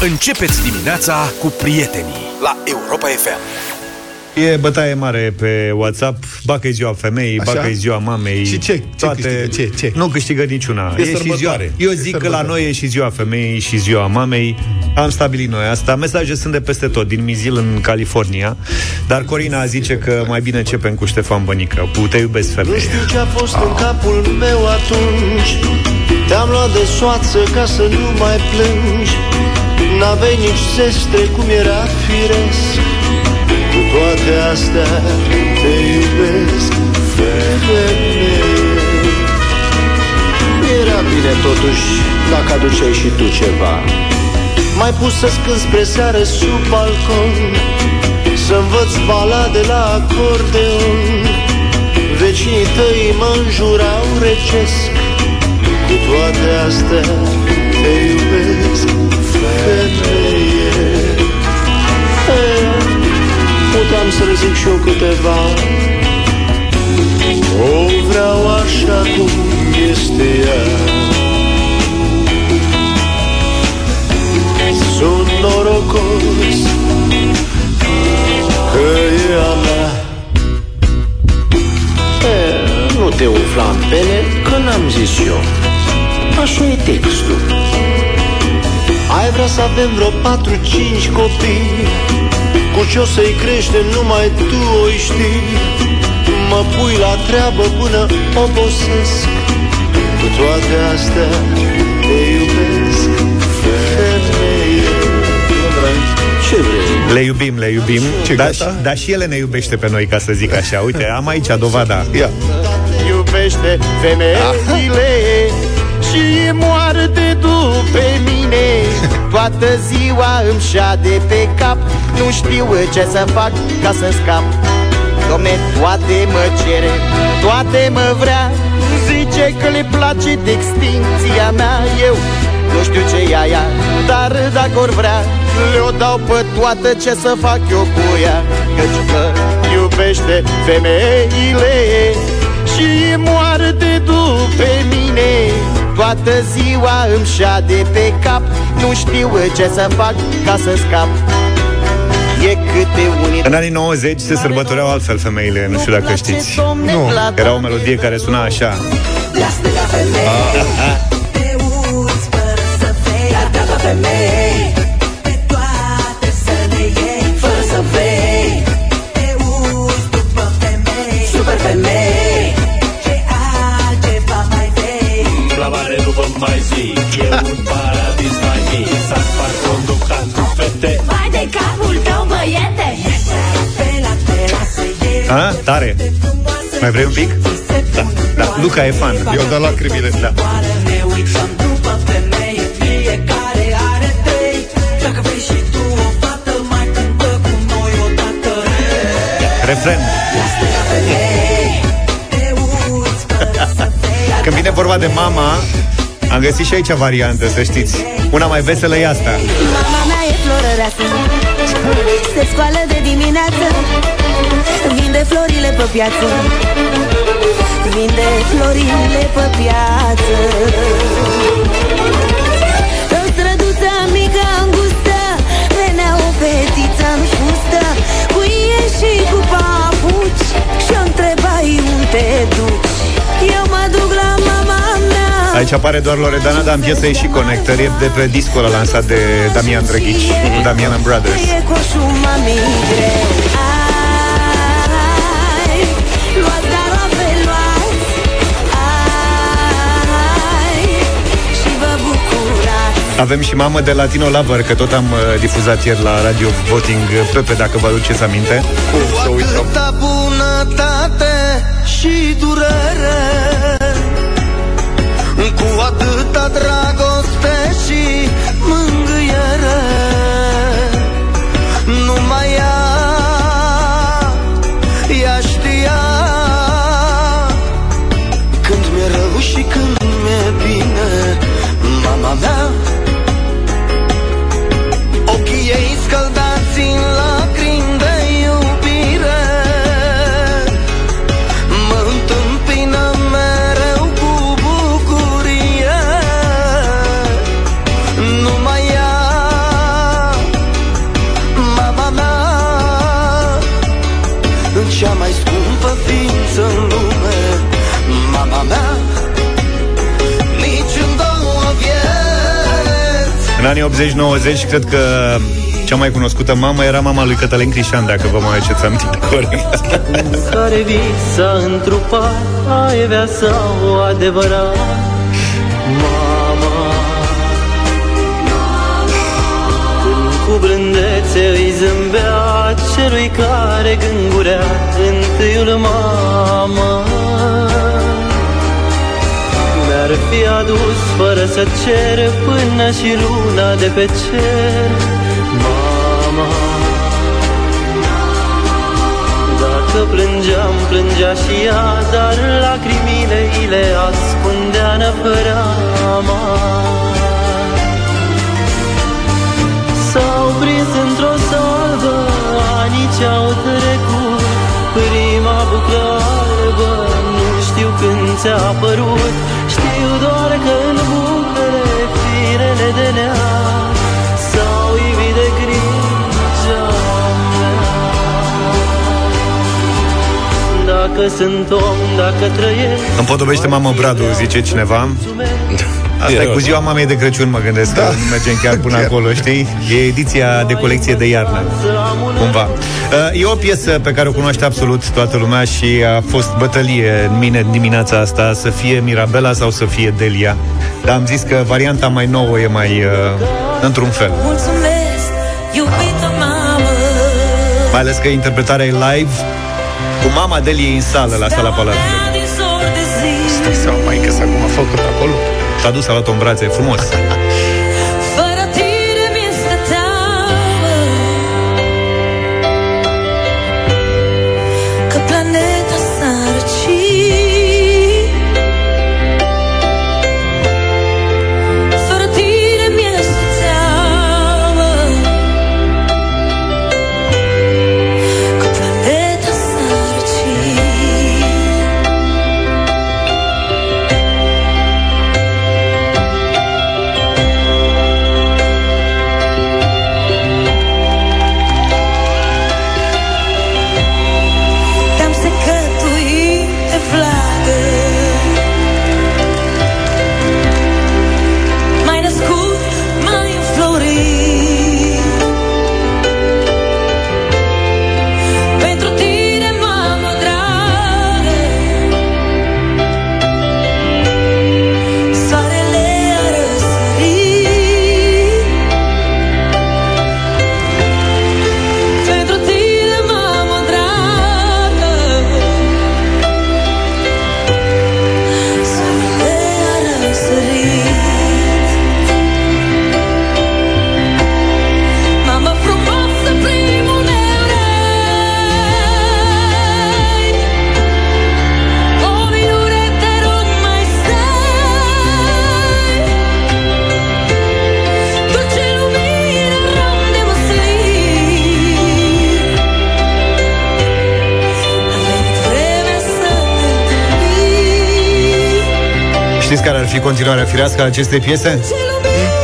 Începeți dimineața cu prietenii la Europa FM. E bătaie mare pe WhatsApp Ba că e ziua femeii, Așa? ba că e ziua mamei Și ce? Ce câștigă? Ce? Ce? Nu câștigă niciuna E și ziua... sărbătoare. Eu E zic că la sărbătoare. noi e și ziua femeii Și ziua mamei Am stabilit noi asta Mesaje sunt de peste tot Din Mizil în California Dar Corina zice că mai bine începem cu Ștefan Bănică Cu te iubesc Nu femeie știu ce a fost în capul meu atunci Te-am luat de soață ca să nu mai plângi N-aveai nici zestre cum era firesc. Cu toate astea te iubesc femeie. Era bine totuși dacă aduceai și tu ceva. Mai pus să scând spre seară sub balcon Să învăț balade la acordeon. Vecinii tăi mă înjurau recesc. Cu toate astea te iubesc femeie. E, Puteam să zic și eu câteva. O vreau așa cum este ea. Sunt norocos Că e a mea. E, nu te umfla în pene, că n-am zis eu. Așa e textul Ai vrea să avem vreo 4-5 copii? Cu ce o să-i crește numai tu o știi. Mă pui la treabă până obosesc. Cu toate astea te iubesc. Femeie. Ce vrei? Le iubim, le iubim. Ce, dar, gata? și- dar și ele ne iubește pe noi Ca să zic așa. Uite, am aici dovada. Ia. iubește femeile Și moară de pe mine. Toată ziua îmi șade pe cap Nu știu ce să fac ca să scap. Domne, toate mă cere, toate mă vrea Zice că le place de extinția mea. Eu nu știu ce e aia, dar dacă or vrea Le-o dau pe toată ce să fac eu cu ea. Căci că iubește femeile Și moară de pe mine Toată ziua îmi șade pe cap. Nu știu ce să fac ca să scap. E câte unii În anii 90 se sărbătoreau altfel femeile Nu știu dacă știți. Nu Era o melodie care suna așa. Te uiți E un paradis mai mic Să fac conductant cu fete Vai de capul tău, băiete Pe la terasă e A, tare Mai vrei un pic? Da, da. Luca e fan Eu dau lacrimile. Da. Oare ne uităm după femeie Fiecare are trei Dacă vrei și tu o fată Mai cântă cu noi odată Refren Te uiți fără să vrei Când vine vorba de mama Am găsit și aici variantă, să știți. Una mai veselă e asta. Mama mea e florăreasă Se scoală de dimineață. Vinde florile pe piață. Vinde florile pe piață. În străduța mică îngustă Venea o fetiță în fustă Cu ie și cu papuci Și-o întrebai unde te duci Aici apare doar Loredana, dar în piesă e și Connector. E de pe discul ăla lansat de Damian Drăghici Cu Damian and Brothers. E coșul mami greu Ai, luați garoape, luați. Ai, și vă bucurați. Avem și mamă de Latino Lover Că tot am uh, difuzat ieri la Radio Voting uh, Pepe, dacă vă aduceți aminte. Cum să uităm? Atâta bunătate și durere Cu atâta dragoste și anii 80-90, cred că cea mai cunoscută mamă era mama lui Cătălin Crișan, dacă vă mai aduceți aminte corect. care visa întrupat Ai avea sau adevărat Mama Când cu blândețe îi zâmbea Celui care gângurea Întâiul mama Mi-ar fi adus fără să cer Până și luna de pe cer. Mama Dacă plângeam, plângea și ea Dar lacrimile îi le ascundea năpărama S-au prins într-o salvă Anii ce-au trecut Prima buclă albă Nu știu când ți-a apărut Știu doar că în bucăle Firele de nea S-au ivit de grija mea Dacă sunt om, dacă trăiesc Îmi podobește mamă Bradu, zice cineva. Asta e cu ziua mamei de Crăciun, mă gândesc da. că nu mergem chiar până acolo, știi? E ediția de colecție de iarnă, cumva. Uh, E o piesă pe care o cunoaște absolut toată lumea și a fost bătălie în mine dimineața asta să fie Mirabela sau să fie Delia. Dar am zis că varianta mai nouă e mai uh, într-un fel. Mulțumesc, iubită mamă Mai ales că interpretarea e live cu mama Deliei în sală la sala Palatului. Din zor de zi Stai seama, mai că s-a cum a făcut acolo. S-a dus, a luat-o în brațe, frumos. Știți care ar fi continuarea firească a acestei piese?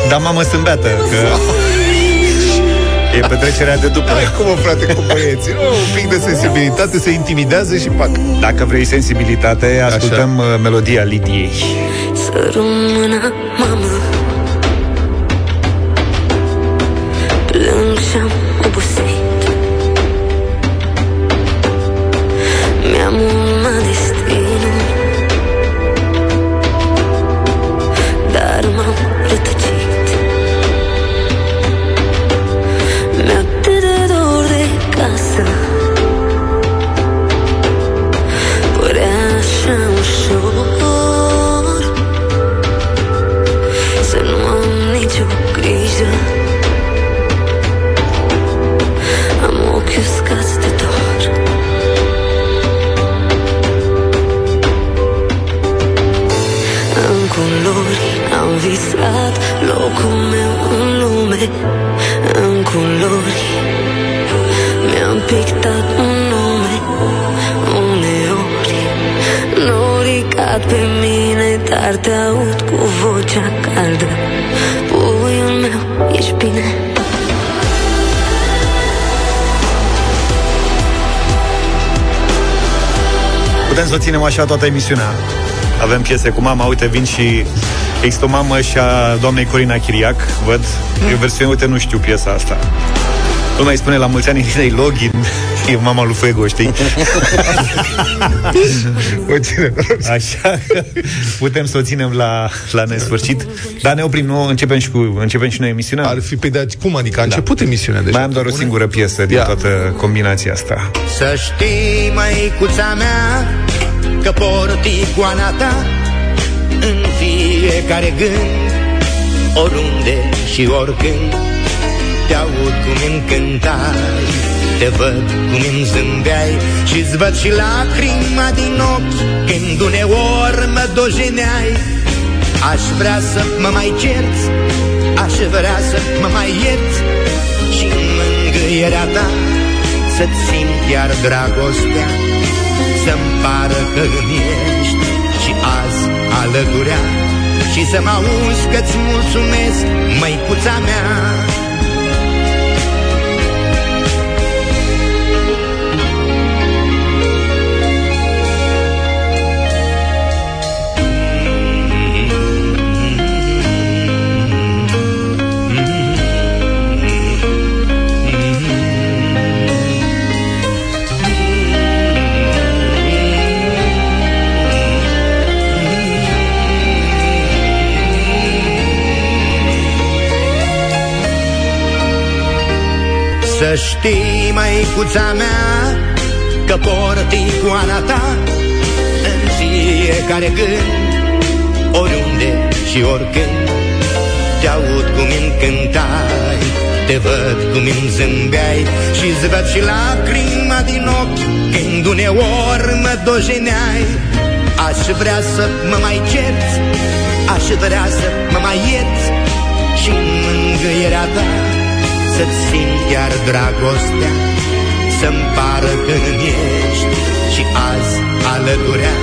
Da, mamă, sâmbeată, că e petrecerea de după. Ai cum, frate, cu băieții? Nu, un pic de sensibilitate se intimidează și pac. Dacă vrei sensibilitate, ascultăm uh, melodia Lidiei. Să rămână, mamă ținem așa toată emisiunea. avem piese cu mama, uite, vin și există o mamă și a doamnei Corina Chiriac, văd, e o versiune, uite, nu știu piesa asta. Nu mai spune la mulți ani Irinei Login E mama lui Fuego, știi? O ține, Așa că putem să o ținem la, la nesfârșit Dar ne oprim, nu? Începem și, cu, începem și noi emisiunea? Ar fi pe de cum adică a început emisiunea deja? Mai am doar o singură piesă din Ia. toată combinația asta Să știi, măicuța mea, că port icoana ta în fiecare gând, oriunde și oricând. Te aud cum îmi cântai, te văd cum îmi zâmbeai și-ți văd și lacrima din ochi când uneori mă dojeneai. Aș vrea să mă mai cerți, aș vrea să mă mai ierți și în mângâierea ta să-ți simt iar dragostea Să-mi pară că îmi ești și azi alăturea Și să mă auzi că-ți mulțumesc, măicuța mea Să știi, măicuța mea, că port icoana ta în fiecare gând, oriunde și oricând. Te aud cum îmi cântai, te văd cum îmi zâmbeai și-ți văd și lacrima din ochi când uneori mă dojeneai. Aș vrea să mă mai cerți, aș vrea să mă mai ierți și în mângâierea ta să-ți simt chiar dragostea Să-mi pară că îmi ești și azi alăturea.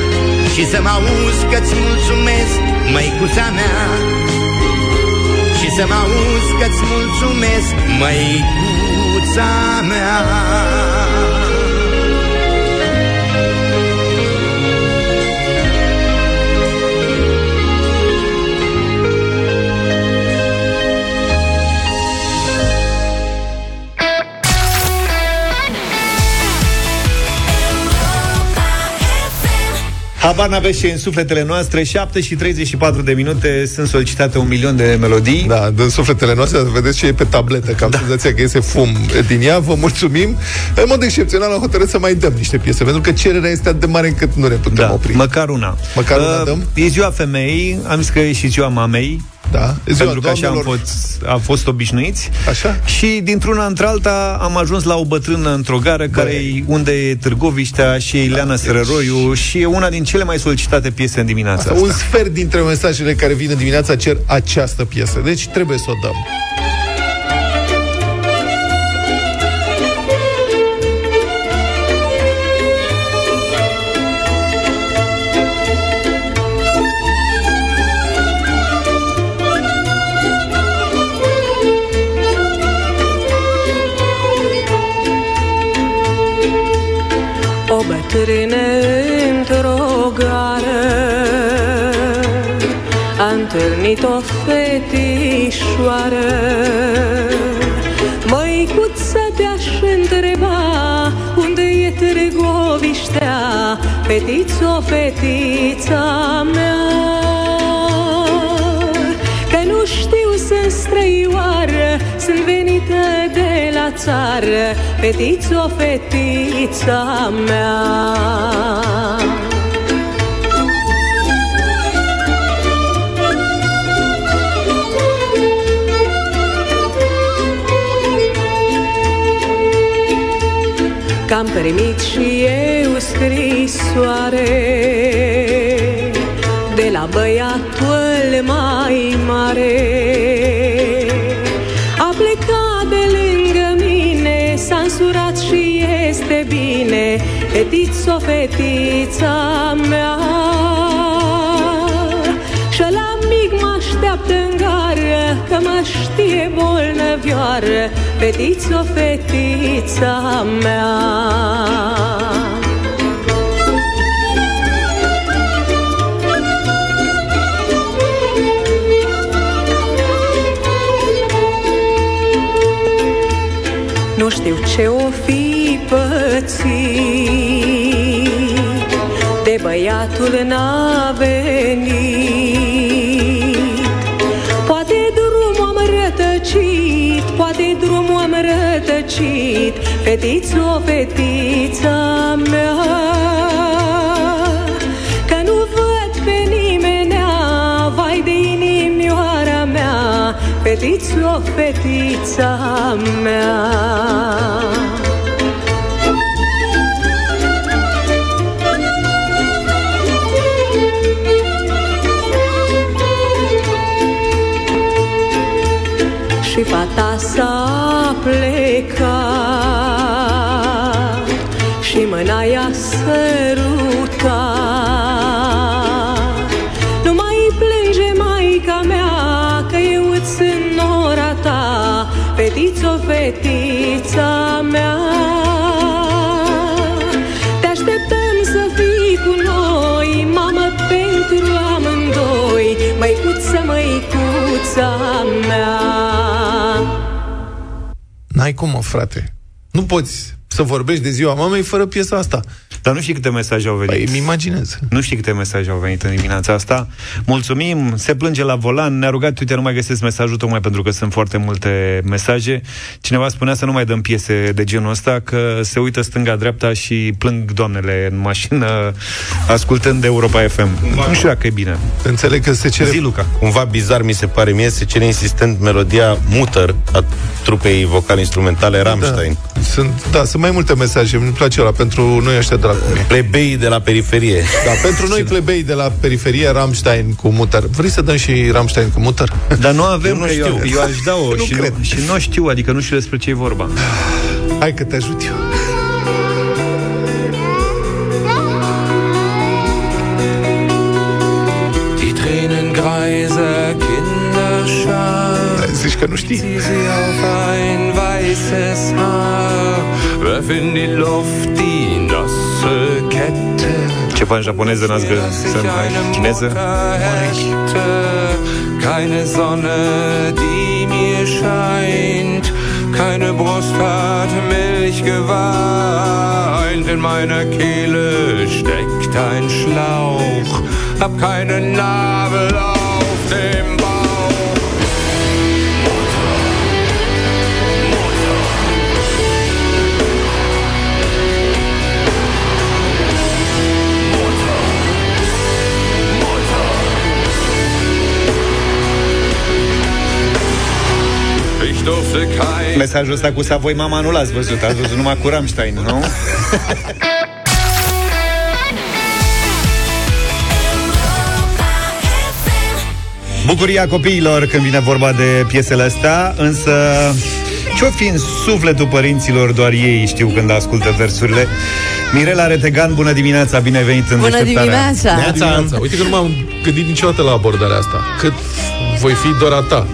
Și să mă auzi că-ți mulțumesc, măicuța mea. Și să mă auzi că-ți mulțumesc, măicuța mea Habar n-aveți ce e în sufletele noastre 7 și 34 de minute Sunt solicitate un milion de melodii Da, din sufletele noastre, vedeți ce e pe tabletă, că am da. senzația că iese fum din ea. Vă mulțumim. În mod excepțional am hotărât să mai dăm niște piese, pentru că cererea este atât de mare încât nu ne putem da, opri. măcar una Măcar una dăm? E ziua femeii, am zis că e și ziua mamei Da, e ziua pentru că așa am doamnelor. fost, am fost obișnuiți Așa? Și dintr-una într-alta am ajuns la o bătrână într-o gară care e unde e Târgoviștea și e Ileana Sărăroiu și e una din cele mai solicitate piese în dimineața Asta, asta. un sfert dintre mesajele care vin în dimineața cer această piesă. Deci trebuie să o dăm. Fetișoară Măicuță te-aș întreba Unde e Târgoviștea? Fetițo, fetița mea. Că nu știu să străioară Sunt venită de la țară. Fetițo, fetița mea Că am primit și eu scrisoare. De la băiatul mai mare. A plecat de lângă mine S-a însurat și este bine Fetițo, fetița mea. Și la mic mă așteaptă în gară Că mă știe bolnăvioară Fetițo, fetița mea. Nu știu ce o fi pățit. De băiatul n-avea rătăcit Fetițo, fetița mea. Că nu văd pe nimenea Vai de inimioara mea Fetițo, fetița mea și fata s-a plecat și mâna i-a sărutat. Nu mai plânge maica mea că eu îți sunt nora ta, fetițo, fetița N-ai cum, mă, frate. Nu poți să vorbești de ziua mamei fără piesa asta. Dar nu știi câte mesaje au venit. Păi, îmi imaginez. Nu știi câte mesaje au venit în dimineața asta. Mulțumim, se plânge la volan, ne-a rugat, uite, nu mai găsesc mesajul, tocmai pentru că sunt foarte multe mesaje. Cineva spunea să nu mai dăm piese de genul ăsta, că se uită stânga-dreapta și plâng doamnele în mașină, ascultând Europa FM. Nu știu dacă e bine. Înțeleg că se cere... Zi, Luca. Cumva bizar mi se pare mie, se cere insistent melodia Mutter a trupei vocal-instrumentale Rammstein. Da. Sunt, da, sunt mai multe mesaje. Mi place ăla pentru noi ăștia de la cum e. Plebeii de la periferie. Da, pentru noi plebei de la periferie Rammstein cu muter. Vrei să dăm și Rammstein cu muter? Dar nu avem, Eu nu că eu, știu. eu aș da-o Nu și, cred. nu, și nu știu, adică nu știu despre ce e vorba. Hai că te ajut eu. Die Tränengreise Kinderschar. Zici că nu știi. Weißes Haar, werf in die Luft die nasse Kette. Japoneză n-ați găsit în chineză? Hechte, keine Sonne, die mir scheint, keine Brust hat Milch geweint, in meiner Kehle steckt ein Schlauch, hab keinen Nabel auf dem Bauch. Mesajul ăsta cu Savoi Mama nu l-ați văzut, ați văzut numai cu Rammstein, nu? Bucuria copiilor când vine vorba de piesele astea, însă ce-o fi în sufletul părinților, doar ei știu când ascultă versurile. Mirela Retegan, bună dimineața, bine ai venit în Bună deșteptarea. dimineața! Bună dimineața. Uite că nu m-am gândit niciodată la abordarea asta. Cât voi fi doar a ta.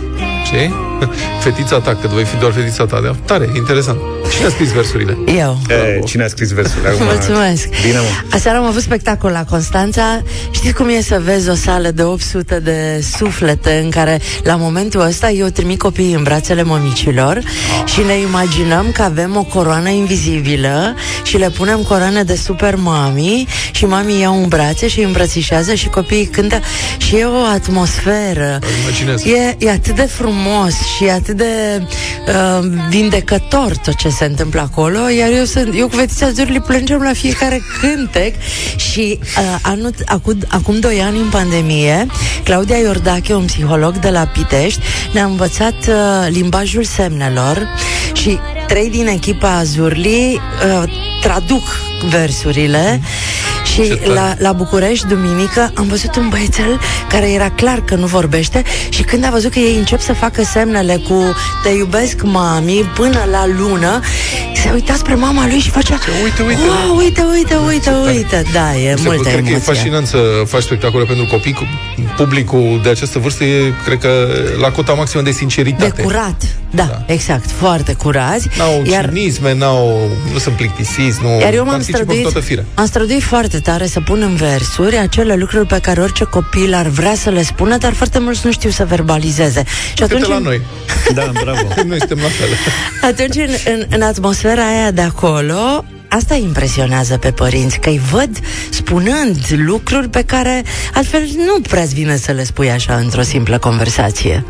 Știi? Fetița ta, cât voi fi doar fetița ta. De tare, interesant. Cine a scris versurile? Eu. E, cine a scris versurile? Acum, Mulțumesc. Bine, mă. Aseară am avut spectacol la Constanța. Știți cum e să vezi o sală de 800 de suflete în care, la momentul ăsta, eu trimit copiii în brațele mămicilor și ne imaginăm că avem o coroană invizibilă și le punem coroane de super mami și mami iau în brațe și îi îmbrățișează și copiii cântă și e o atmosferă. imaginez. E, e atât de frumos și e atât de uh, vindecător tot ce se întâmplă acolo, iar eu, sunt, eu cu fetița Zurli plângem la fiecare cântec și uh, anul, acum, acum doi ani în pandemie, Claudia Iordache, un psiholog de la Pitești, ne-a învățat uh, limbajul semnelor și trei din echipa Zurli uh, traduc versurile și la, la București, duminică, am văzut un băiețel care era clar că nu vorbește și când a văzut că ei încep să facă semnele cu te iubesc mami până la lună, Se uita spre mama lui și făcea Uite, uite, wow, uite, uite, uite, uite Da, e Se multă cred că e emoție fascinant să faci spectacole pentru copii. Cu- Publicul de această vârstă e, cred că, la cota maximă de De sinceritate. curat, da, da, exact, foarte curați N-au Iar cinisme, n-au, nu sunt plictisiți, nu Iar eu m-am participă cu străduit, toată firea. am străduit foarte tare să pun în versuri acele lucruri pe care orice copil ar vrea să le spună, dar foarte mulți nu știu să verbalizeze. Și Uite-te la noi. Da, bravo. Noi suntem la fel. Atunci, în, în, în atmosfera aia de acolo, asta îi impresionează pe părinți, că îi văd spunând lucruri pe care altfel nu prea vine să le spui așa într-o simplă conversație.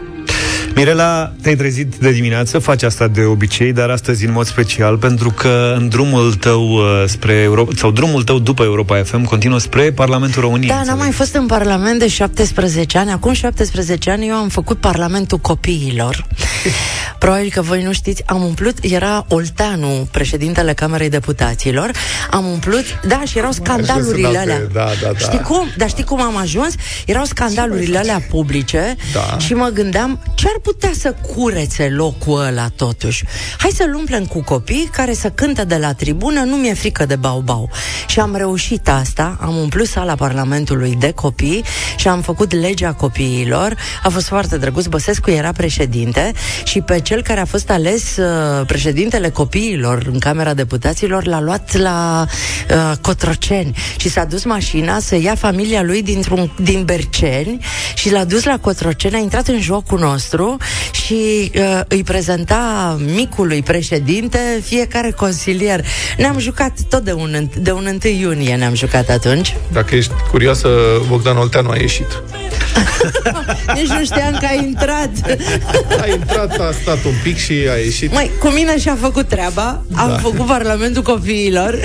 Mirela, te-ai trezit de dimineață, faci asta de obicei, dar astăzi în mod special, pentru că în drumul tău uh, spre Europa, sau drumul tău după Europa FM continuă spre Parlamentul României. Da, n-am mai fost în Parlament de 17 ani. Acum 17 ani eu am făcut Parlamentul Copiilor. Probabil că voi nu știți, am umplut, era Olteanu, președintele Camerei Deputaților, am umplut, da, și erau scandalurile alte- alea. da, da, da. Știi cum? Dar știi cum am ajuns? Erau scandalurile alea publice Da. și mă gândeam ce ar putea să curețe locul ăla totuși. Hai să-l umplem cu copii care să cântă de la tribună, nu mi-e frică de bau-bau. Și am reușit asta, am umplut sala Parlamentului de copii și am făcut legea copiilor. A fost foarte drăguț, Băsescu era președinte și pe cel care a fost ales uh, președintele copiilor în Camera Deputaților l-a luat la uh, Cotroceni și s-a dus mașina să ia familia lui dintr-un, din Berceni și l-a dus la Cotroceni, a intrat în jocul nostru și uh, îi prezenta micului președinte fiecare consilier. Ne-am jucat tot de un, de un 1 iunie ne-am jucat atunci. Dacă ești curioasă, Bogdan Olteanu a ieșit. Nici nu știam că a intrat. A intrat, a stat un pic și a ieșit. Mai, cu mine și-a făcut treaba. Am Da. făcut Parlamentul Copiilor.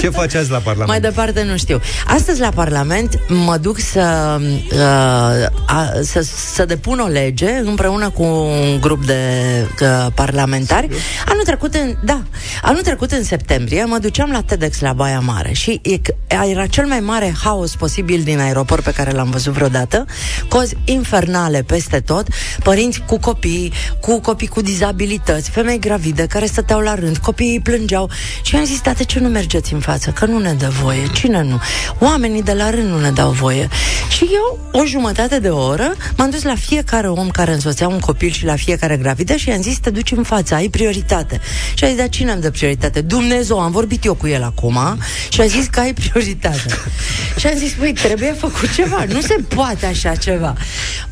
Ce faci azi la Parlament? Mai departe nu știu. Astăzi la Parlament mă duc să, uh, a, să, să depun o lege împreună cu un grup de uh, parlamentari. Anul trecut, în, da, anul trecut în septembrie mă duceam la TEDx la Baia Mare și e, era cel mai mare haos posibil din aeroport pe care l-am văzut vreodată. Cozi infernale peste tot, părinți cu copii, cu copii cu dizabilități, femei gravide care stăteau la rând, copiii plângeau și am zis, da, de ce nu mergeți în față? Că nu ne dă voie. Cine nu? Oamenii de la rând nu ne dau voie. Și eu, o jumătate de oră, m-am dus la fiecare om care însoțea un copil și la fiecare gravidă și i-am zis, te duci în față, ai prioritate. Și a zis, dar cine îmi dă prioritate? Dumnezeu, am vorbit eu cu el acum și a zis că ai prioritate. și am zis, păi, trebuie făcut ceva, nu se poate așa ceva.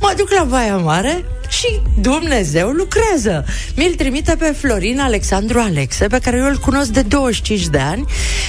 Mă duc la Baia Mare și Dumnezeu lucrează. Mi-l trimite pe Florin Alexandru Alexe, pe care eu îl cunosc de 25 de ani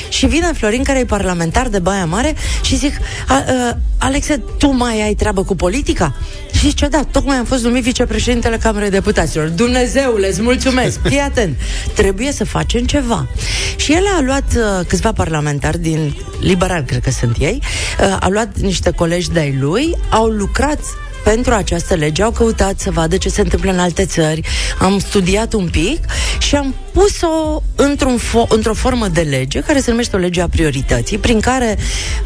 și vine Florin, care e parlamentar de Baia Mare și zic, a, a, Alexe, tu mai ai treabă cu politica? Și zice, da, tocmai am fost numit vicepreședintele Camerei Deputaților. Dumnezeule, îți mulțumesc, fii atent, trebuie să facem ceva. Și el a luat uh, câțiva parlamentari din liberal, cred că sunt ei, uh, a luat niște colegi de-ai lui, au lucrat pentru această lege, au căutat să vadă ce se întâmplă în alte țări, am studiat un pic și am pus-o într-un fo- într-o formă de lege care se numește o lege a priorității, prin care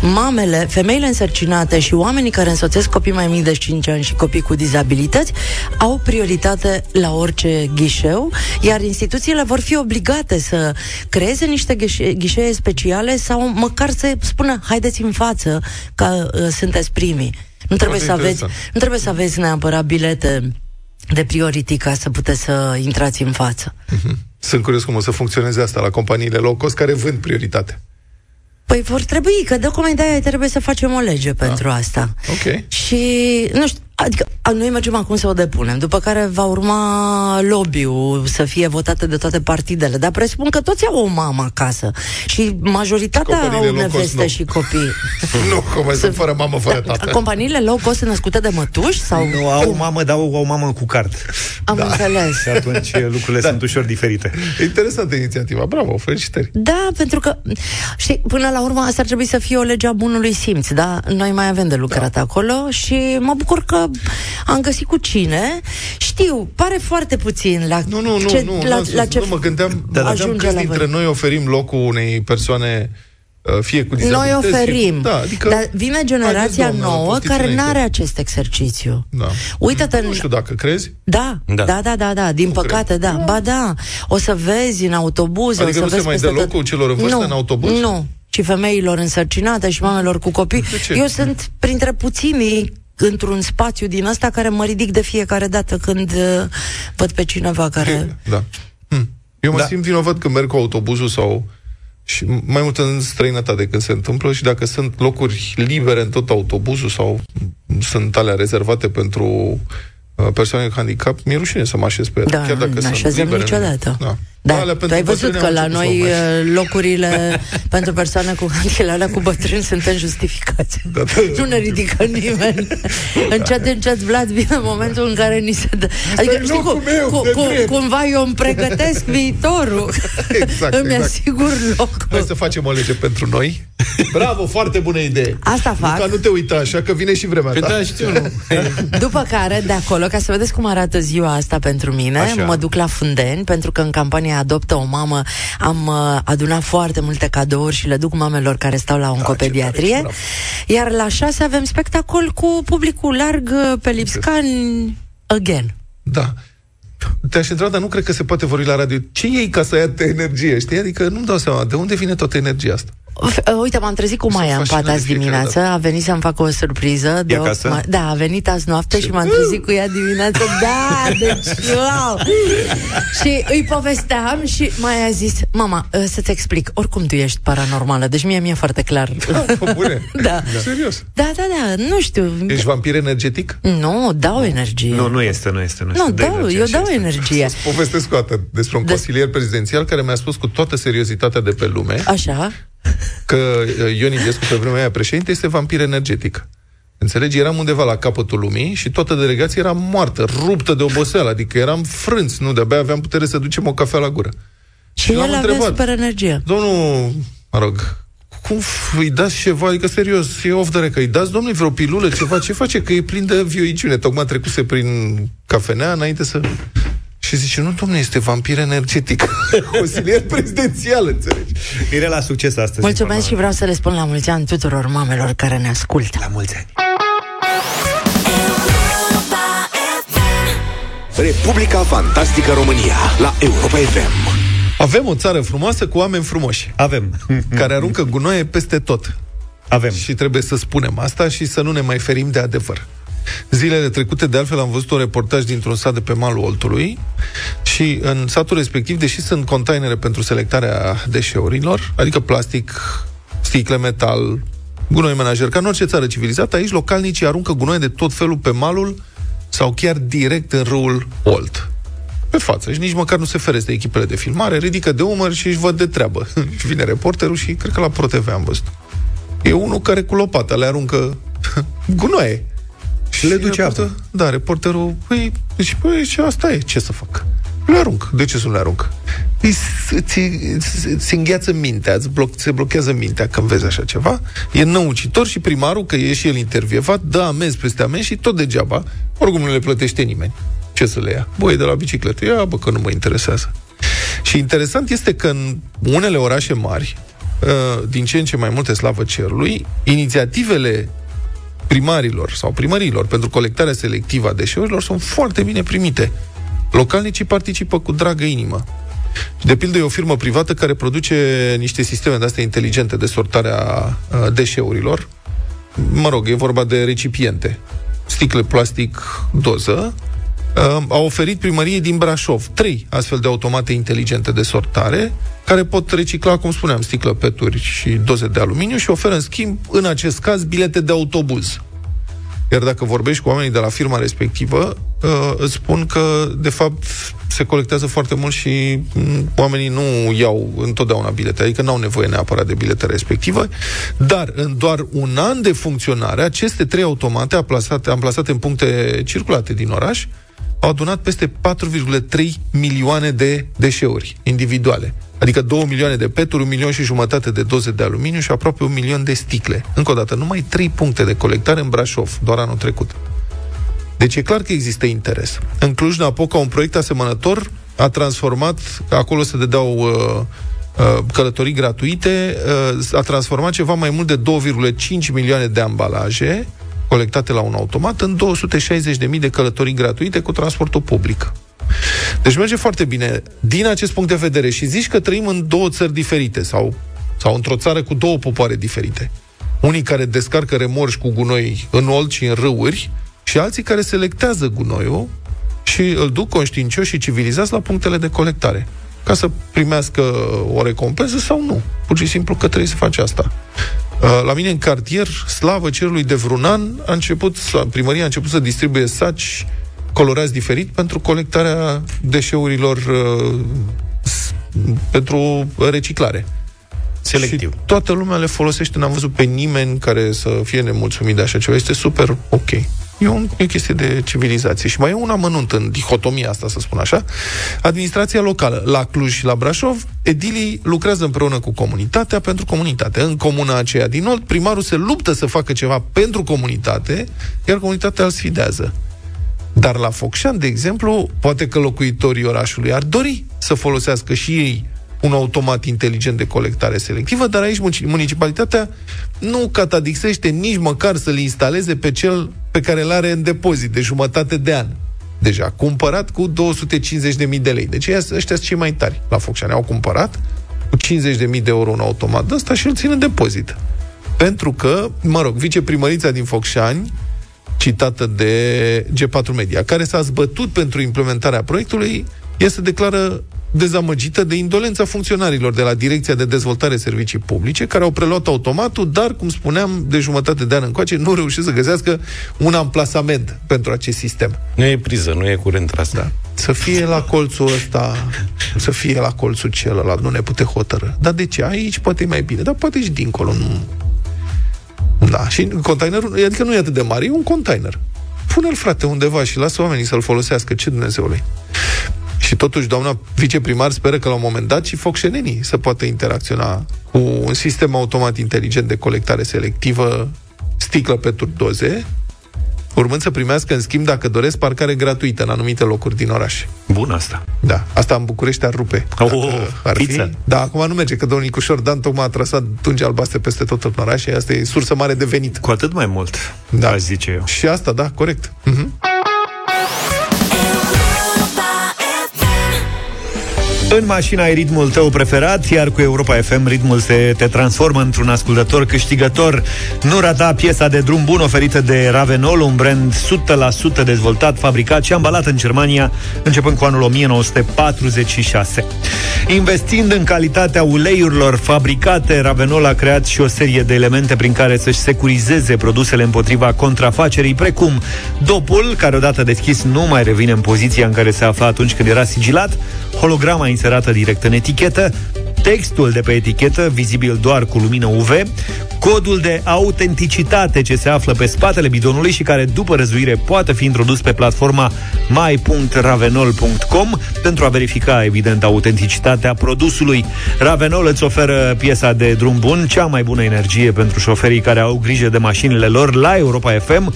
mamele, femeile însărcinate și oamenii care însoțesc copii mai mici de 5 ani și copii cu dizabilități au prioritate la orice ghișeu, iar instituțiile vor fi obligate să creeze niște ghișe- ghișee speciale sau măcar să spună haideți în față că uh, sunteți primii. Nu trebuie, să Foarte aveți, interesant. nu trebuie să aveți neapărat bilete de priority ca să puteți să intrați în față. Sunt curios cum o să funcționeze asta la companiile low cost care vând prioritate. Păi vor trebui, că tocmai de-aia trebuie să facem o lege Da. pentru asta. Ok. Și, nu știu, adică a, noi mergem acum să o depunem, după care va urma lobby-ul să fie votate de toate partidele, dar presupun că toți au o mamă acasă și majoritatea Companiile au low cost, neveste nu. și copii. nu, că mai sunt fără mamă, fără tată. Companiile low cost sunt născute de mătuși sau... Nu, au o mamă, dar au o mamă cu card. Am Da. înțeles. Și atunci lucrurile sunt ușor diferite. Interesantă inițiativa, bravo, felicitări. Da, pentru că, știi, până la urmă asta ar trebui să fie o lege a bunului simț, da? Noi mai avem de lucrat da. acolo și mă bucur că am găsit cu cine. Știu, pare foarte puțin la Nu, nu, nu, ce, nu, la, nu, la ce nu mă gândeam, da, mă gândeam ajunge câți la dintre voi. noi oferim locul unei persoane uh, fie cu Noi dizabilități, fie oferim, cu... Da, adică... dar vine generația Haideți, doamnă, nouă postiți care înainte. nu are acest exercițiu. Da. Uită-te Nu în... știu dacă crezi. Da, da, Da. da, da, da, din Nu păcate, cred. da. Ba da, o să vezi în autobuze, Adică o să nu se vezi mai peste dă tot. locul celor în vârstă nu, în autobuz? Nu, ci femeilor însărcinate și mamelor cu copii. De ce? Eu sunt printre puținii într-un spațiu din ăsta care mă ridic de fiecare dată când uh, văd pe cineva care... Da. Hm. Eu mă Da. simt vinovat când merg cu autobuzul sau și mai mult în străinătate când se întâmplă și dacă sunt locuri libere în tot autobuzul sau sunt alea rezervate pentru uh, persoane cu handicap, mi-e rușine să mă așez pe ele. Da, chiar dacă nu sunt așezăm libere. niciodată. Da. Da, Alea tu pentru ai văzut bătrâni că au la început noi să o mai- uh, locurile pentru persoane cu handicap, alea cu bătrâni suntem justificați. Da, da. Nu ne ridică nimeni. încet, încet, Vlad, vine momentul în care ni se dă... Adică, e știi locul cum, meu, cu, de cu, drept. cumva eu îmi pregătesc viitorul. Exact, Îmi exact. asigur Hai locul. să facem o lege pentru noi. Bravo, foarte bună idee. Asta fac. Luca, nu te uita așa, că vine și vremea Păi ta. da, știu, nu. După care, de acolo, ca să vedeți cum arată ziua asta pentru mine, Așa. mă duc la Fundeni, pentru că în campania Adoptă o mamă am uh, adunat foarte multe cadouri și le duc mamelor care stau la oncopediatrie. tare, bravo. Iar la șase avem spectacol cu publicul larg uh, pe Lipscan again. Da. Te-aș întreba, dar nu cred că se poate vorbi la radio. Ce iei ca să ia energie, știi? Adică nu-mi dau seama. De unde vine toată energia asta? F- uh, Uite, m-am trezit cu Sunt Maia în pat fascinat azi de fiecare dimineață, a venit să-mi facă o surpriză. De E opt acasă? ma- Da, a venit azi noapte și m-am trezit cu ea dimineață. Da, deci, wow! și îi povesteam și Maia a zis, mama, uh, să-ți explic, oricum tu ești paranormală, deci mie mi-e foarte clar. Pă, bune. Da. Serios. Da, da, da, nu știu. Ești vampir energetic? Nu, dau energie. Nu, nu este, nu este. Nu, Nu, este. Dă dau, energie, eu așa dau este. energie. Să povestesc o dată despre un Des- consilier prezidențial care mi-a spus cu toată seriozitatea de pe lume Așa? Că uh, Ion Iliescu, pe vremea aia președinte, este vampir energetic. Înțelegi? Eram undeva la capătul lumii și toată delegația era moartă, ruptă de oboseală, adică eram frânți, nu, de-abia aveam putere să ducem o cafea la gură. Și l-am el avea întrebat. super energie. Domnul, mă rog, cum f- îi dați ceva, adică serios, e off the record, îi dați, domnule, vreo pilulă, ceva, ce face? Că e plin de vioiciune, tocmai trecuse prin cafenea înainte să... Și zice, nu, domnule, este vampir energetic. Consilier prezidențial, înțelegi? Mirela, succes astăzi. Mulțumesc și vreau să le spun la mulți ani tuturor mamelor care ne ascultă. La mulți ani. Republica Fantastică România la Europa FM. Avem o țară frumoasă cu oameni frumoși, Avem. care aruncă gunoaie peste tot. Avem. Și trebuie să spunem asta și să nu ne mai ferim de adevăr. Zilele trecute, de altfel, am văzut un reportaj dintr-un sat de pe malul Oltului și în satul respectiv, deși sunt containere pentru selectarea deșeurilor, adică plastic, sticle, metal, gunoi menajer, ca în orice țară civilizată, aici localnicii aruncă gunoi de tot felul pe malul sau chiar direct în râul Olt. Pe față și nici măcar nu se feresc de echipele de filmare, ridică de umăr și își văd de treabă. și vine reporterul și cred că la ProTV am văzut. E unul care cu lopata le aruncă gunoaie. Și le duce reporter- apă. Da, reporterul, păi, deci, păi, ce asta e, ce să fac? Le arunc. De ce să nu le arunc? Îi, s- ți, ți, ți îngheață mintea, îți bloc, se blochează mintea când vezi așa ceva. E năucitor și primarul, că e și el intervievat, dă amenzi peste amenzi și tot degeaba. Oricum nu le plătește nimeni. Ce să le ia? Băi, de la bicicletă. Ia, bă, că nu mă interesează. Și interesant este că în unele orașe mari, uh, din ce în ce mai multe slavă cerului, inițiativele primarilor sau primărilor pentru colectarea selectivă a deșeurilor sunt foarte bine primite. Localnicii participă cu dragă inimă. Și, De pildă, e o firmă privată care produce niște sisteme de astea inteligente de sortare a uh, deșeurilor. Mă rog, e vorba de recipiente. Sticle plastic doză. Uh, a oferit primăriei din Brașov trei astfel de automate inteligente de sortare care pot recicla, cum spuneam, sticlă, peturi și doze de aluminiu și oferă, în schimb, în acest caz, bilete de autobuz. Iar dacă vorbești cu oamenii de la firma respectivă, uh, îți spun că, de fapt, se colectează foarte mult și mm, oamenii nu iau întotdeauna bilete, adică n-au nevoie neapărat de bilete respective, dar în doar un an de funcționare, aceste trei automate amplasate, amplasate în puncte circulate din oraș, au adunat peste 4,3 milioane de deșeuri individuale. Adică 2 milioane de peturi, un milion și jumătate de doze de aluminiu și aproape un milion de sticle. Încă o dată, numai 3 puncte de colectare în Brașov, doar anul trecut. Deci e clar că există interes. În Cluj-Napoca, un proiect asemănător a transformat, acolo se dădeau uh, uh, călătorii gratuite, uh, a transformat ceva mai mult de 2,5 milioane de ambalaje colectate la un automat în 260.000 de călătorii gratuite cu transportul public. Deci merge foarte bine din acest punct de vedere și zici că trăim în două țări diferite sau, sau într-o țară cu două popoare diferite. Unii care descarcă remorși cu gunoi în olt și în râuri și alții care selectează gunoiul și îl duc conștiincioși și civilizați la punctele de colectare ca să primească o recompensă sau nu. Pur și simplu că trebuie să faci asta. Uh, La mine în cartier, slavă cerului de vreun an, a început, primăria a început să distribuie saci colorați diferit pentru colectarea deșeurilor uh, s- pentru reciclare. Selectiv. Și toată lumea le folosește, n-am văzut pe nimeni care să fie nemulțumit de așa ceva. Este super ok. E, un, e o chestie de civilizație. Și mai e un amănunt în dihotomia asta, să spun așa. Administrația locală. La Cluj și la Brașov, edilii lucrează împreună cu comunitatea pentru comunitate. În comuna aceea din Olt, primarul se luptă să facă ceva pentru comunitate, iar comunitatea îl sfidează. Dar la Focșani, de exemplu, poate că locuitorii orașului ar dori să folosească și ei un automat inteligent de colectare selectivă, dar aici munci- municipalitatea nu catadixește nici măcar să-l instaleze pe cel pe care îl are în depozit de jumătate de an. Deja, cumpărat cu 250.000 de lei. Deci ăia- ăștia sunt cei mai tari la Focșani. Au cumpărat cu 50.000 de euro un automat de ăsta și îl țin în depozit. Pentru că, mă rog, viceprimărița din Focșani, citată de G4 Media, care s-a zbătut pentru implementarea proiectului, ea se declară dezamăgită de indolența funcționarilor de la Direcția de Dezvoltare Servicii Publice, care au preluat automatul, dar, cum spuneam, de jumătate de an încoace, nu reușesc să găsească un amplasament pentru acest sistem. Nu e priză, nu e curent tras. Da. Să fie la colțul ăsta, să fie la colțul celălalt, nu ne pute hotărâ. Dar de ce? Aici poate e mai bine, dar poate și dincolo, nu... Da, și containerul, adică nu e atât de mare, e un container. Pune-l, frate, undeva și lasă oamenii să-l folosească. Ce Dumnezeului? Și totuși, doamna viceprimar speră că la un moment dat și focșenenii să poată interacționa cu un sistem automat inteligent de colectare selectivă, sticlă pe doze, urmând să primească în schimb, dacă doresc, parcare gratuită în anumite locuri din oraș. Bun asta. Da, asta în București ar rupe. Oh, Dacă ar pizza. fi. Da, acum nu merge, că domnul Nicușor Dan tocmai a trasat tungi albastre peste tot în oraș și asta e sursă mare de venit. Cu atât mai mult, Da. aș zice eu. Și asta, da, corect. Mhm. În mașina ai ritmul tău preferat, iar cu Europa FM ritmul se te transformă într-un ascultător câștigător. Nu rata piesa de drum bun oferită de Ravenol, un brand 100% dezvoltat, fabricat și ambalat în Germania, începând cu anul 1946. Investind în calitatea uleiurilor fabricate, Ravenol a creat și o serie de elemente prin care să-și securizeze produsele împotriva contrafacerii, precum dopul, care odată deschis nu mai revine în poziția în care se afla atunci când era sigilat, holograma inserată direct în etichetă, textul de pe etichetă, vizibil doar cu lumină UV, codul de autenticitate ce se află pe spatele bidonului și care după răzuire poate fi introdus pe platforma my.ravenol.com pentru a verifica evident autenticitatea produsului. Ravenol îți oferă piesa de drum bun, cea mai bună energie pentru șoferii care au grijă de mașinile lor la Europa FM.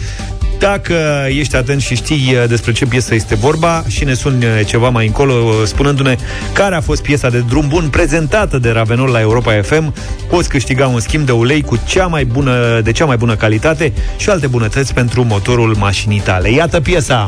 Dacă ești atent și știi uh, despre ce piesă este vorba și ne suni uh, ceva mai încolo uh, spunându-ne care a fost piesa de drum bun prezentată de Ravenol la Europa FM, poți câștiga un schimb de ulei cu cea mai bună, de cea mai bună calitate și alte bunătăți pentru motorul mașinii tale. Iată piesa!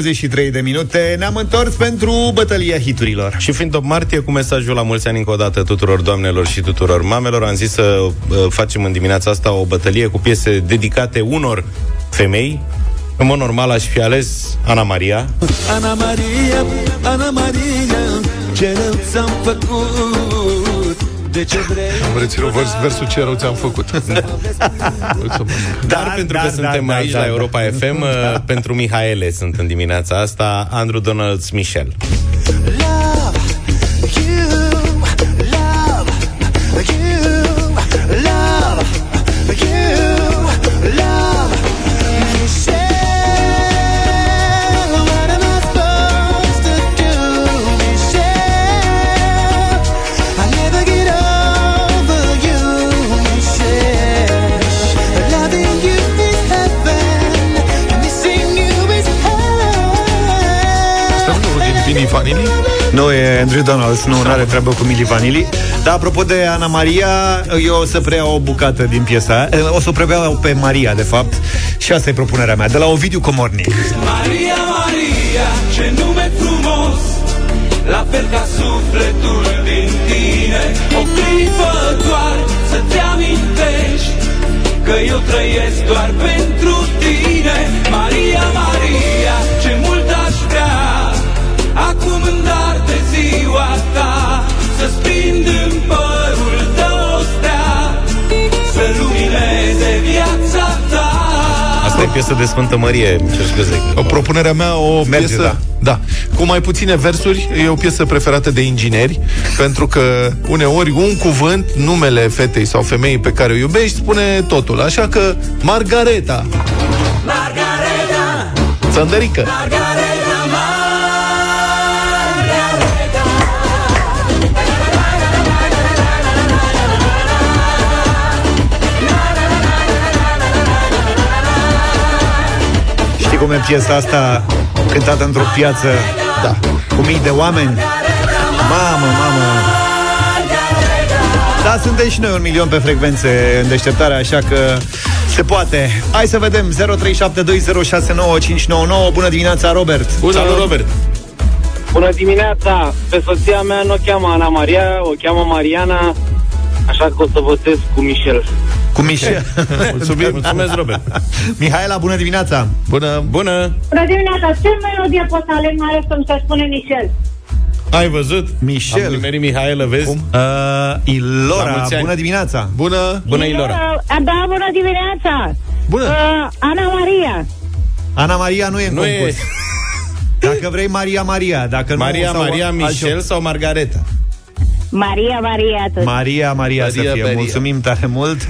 23 de minute Ne-am întors pentru bătălia hiturilor Și fiind 8 martie, cu mesajul la mulți ani încă o dată tuturor doamnelor și tuturor mamelor, am zis să uh, facem în dimineața asta o bătălie cu piese dedicate unor femei. În mod normal aș fi ales Ana Maria. Ana Maria, Ana Maria Ce rău ți-am făcut De ce vrei Am reținut vers, versul ce rău ți-am făcut. Mulțumesc. Dar pentru că suntem aici la Europa FM, uh, pentru Mihaele sunt în dimineața asta, Andrew Donalds Michel. Nu e unul din Vini Vanili? Nu, e Andrew Donalds, nu are treabă cu Mili Vanilli Dar apropo de Ana Maria Eu o să preiau o bucată din piesa aia. O să o preiau pe Maria, de fapt. Și asta e propunerea mea, de la Ovidiu Comornic. Maria, Maria, ce nume frumos! La fel ca sufletul din tine. O clipă doar să-ți amintești Că eu trăiesc doar pentru tine. Maria, Maria, Asta e piesă de Sfântă Mărie, îmi cer scuze. O propunerea mea, o Merge, piesă... da. Da, cu mai puține versuri, e o piesă preferată de ingineri, pentru că uneori un cuvânt, numele fetei sau femeii pe care o iubești, spune totul. Așa că, Margareta, Margareta, Țăndărică, Margareta, Margareta cum e piesa asta cântată într-o piață da. cu mii de oameni? Mamă, mamă! Da, suntem și noi un milion pe frecvențe în deșteptare, așa că se poate. Hai să vedem, 0372069599. Bună dimineața, Robert! Bună, Salut, Robert! Bună dimineața! Pe soția mea nu o cheamă Ana Maria, o cheamă Mariana, așa că o să votez cu Michel. Cu Michel. Mulțumim, mulțumesc, Robert. Mihaela, bună dimineața! Bună! Bună! Bună dimineața! Ce melodie poți să aleg mai ales să-mi se spune Michel? Ai văzut? Michel. Am nimerit Mihaela, vezi? Cum? Uh, La Ilora, mulți ani. bună dimineața! Bună! Bună, Ilora! Uh, da, bună dimineața! Bună! Uh, Ana Maria. Ana Maria nu e în Nu e- concurs. Dacă vrei Maria Maria, dacă Maria, nu, sau Maria, altceva. Michel sau Margareta? Maria, Maria, tot. Maria, Maria, să Maria, fie. Maria. Mulțumim tare mult.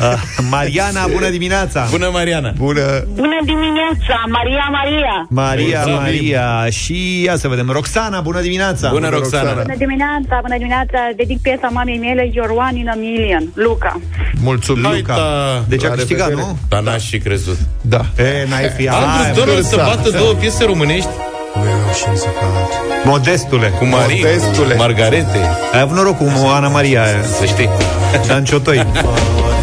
Uh, Mariana, bună dimineața! Bună, Mariana! Bună! Bună dimineața! Maria, Maria! Maria, Mulțumim. Maria și ia să vedem Roxana, bună dimineața! Bună, Roxana! Bună dimineața, bună dimineața! Dedic piesa mamei mele, Your One in a Million, Luca. Mulțumim! Uita! Deci a La câștigat, revedere. nu? Dar n-aș și crezut. Da. E, n-ai fi... Hai, Andrew Donald să da. bată două piese românești Modestule. cu Marie, Modestule. cu Margarete, Ai avut noroc cu Ana Maria aia. să știi. Dan Ciotoi.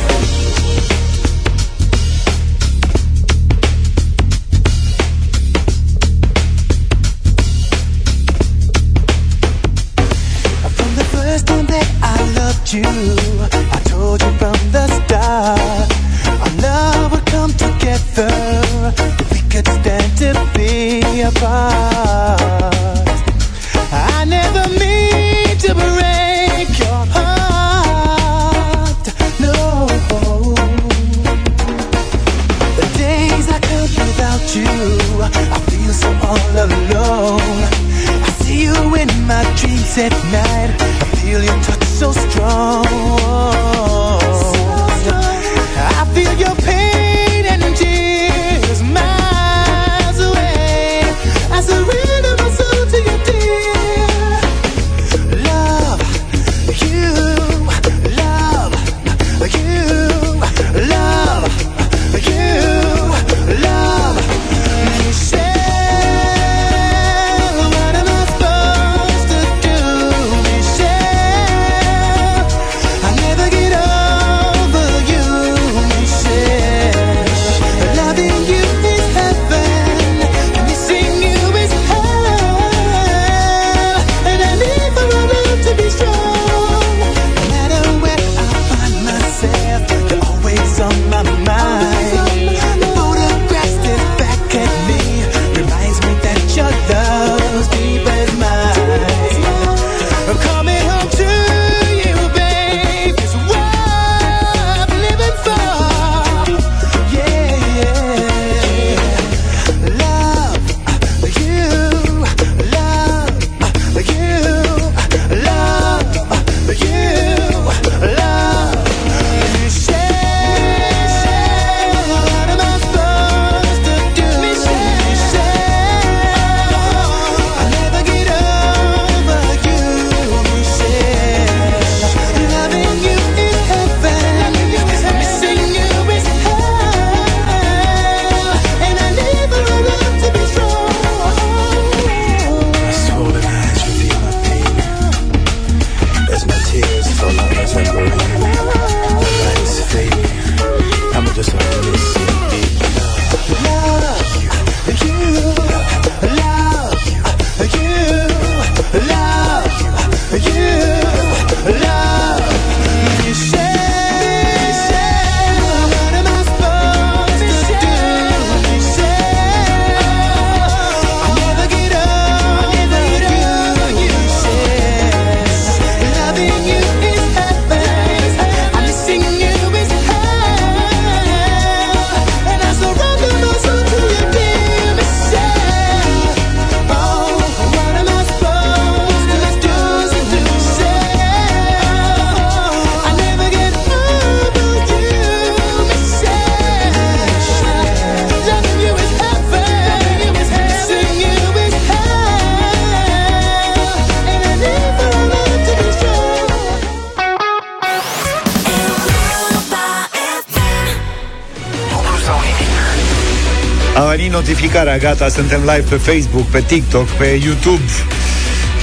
notificarea gata, suntem live pe Facebook, pe TikTok, pe YouTube.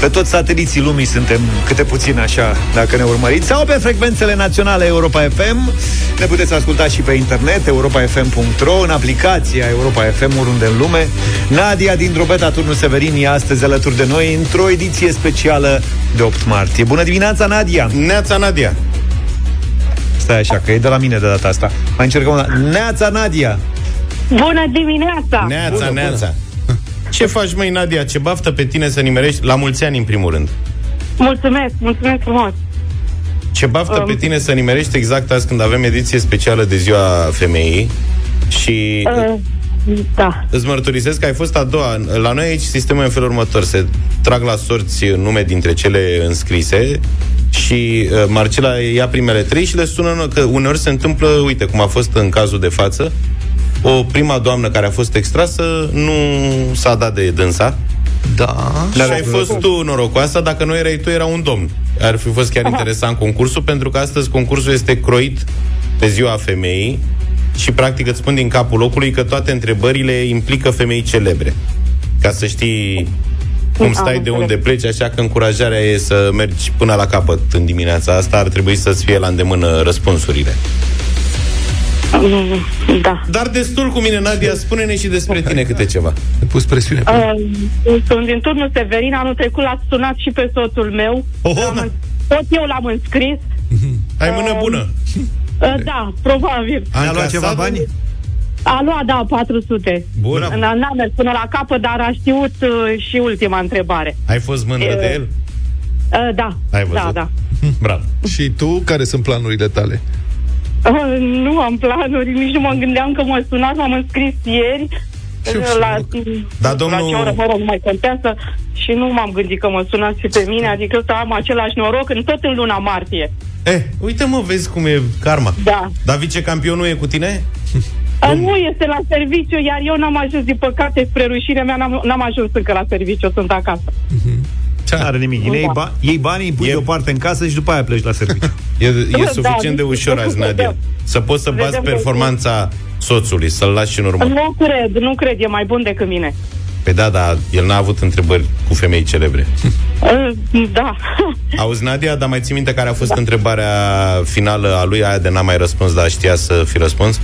Pe toți sateliții lumii suntem câte puțin așa, dacă ne urmăriți, sau pe frecvențele naționale Europa FM. Ne puteți asculta și pe internet, europafm.ro, în aplicația Europa FM oriunde în lume. Nadia din Drobeta Turnul Severin e astăzi alături de noi într-o ediție specială de 8 martie. Bună dimineața, Nadia! Neața Nadia! Stai așa, că e de la mine de data asta. Mai încercăm una. Neața, Nadia! Bună dimineața! Neața, Bună, bună. neața. Ce faci, măi, Nadia? Ce baftă pe tine să nimerești la mulți ani, în primul rând. Mulțumesc, mulțumesc frumos! Ce baftă Um. pe tine să nimerești exact azi când avem ediție specială de ziua femeii și Uh, da. îți mărturisesc că ai fost a doua. La noi aici sistemul e în felul următor. Se trag la sorți nume dintre cele înscrise și uh, Marcela ia primele trei și le sună că uneori se întâmplă, uite cum a fost în cazul de față, o prima doamnă care a fost extrasă nu s-a dat de dânsa. Da. Și ai fost tu norocoasă, dacă nu erai tu, era un domn. Ar fi fost chiar interesant concursul, pentru că astăzi concursul este croit pe ziua femeii și practic îți spun din capul locului că toate întrebările implică femei celebre. Ca să știi cum Am stai, de înțeles. unde pleci, așa că încurajarea e să mergi până la capăt în dimineața asta. Ar trebui să-ți fie la îndemână răspunsurile. Mm, Da. Dar destul cu mine, Nadia, spune-ne și despre tine câte ceva. Ai pus presiune pe Uh, sunt din turnul Severin, anul trecut l-a sunat și pe soțul meu. Oh, L-am da. îns- Tot eu l-am înscris. Ai mână bună. Uh, da, probabil. A Ne-a luat încasat? ceva bani? A luat, da, 400. Bun. N- N-am mers până la capăt, dar a știut uh, și ultima întrebare. Ai fost mândră de el? Uh, da, Ai văzut? da, da. Bravo. Și tu, care sunt planurile tale? Uh, nu am planuri, nici nu mă gândeam că mă sunați, m-am înscris ieri. Ce la, Dar la domnul- ce oră, mă rog, nu mai contează și nu m-am gândit că mă sunați și pe mine, adică să am același noroc în tot în luna martie. Eh, uite mă, vezi cum e karma. Da. Dar vicecampionul e cu tine? A, nu este la serviciu, iar eu n-am ajuns, din păcate, spre rușirea mea, n-am, n-am ajuns încă la serviciu, sunt acasă. Ce are nimic. Da. Iei, ba- iei banii, îi pui E- deoparte în casă și după aia pleci la serviciu. E, e Da, suficient de da, ușor azi, Nadia. vedem. Să poți să bați Vedem că- performanța soțului, să-l lași în urmă. Nu cred, nu cred, e mai bun decât mine. Păi da, dar el n-a avut întrebări cu femei celebre. Uh, Da. Auzi, Nadia, dar mai ții minte care a fost întrebarea finală a lui, aia de n-a mai răspuns, dar știa să fi răspuns?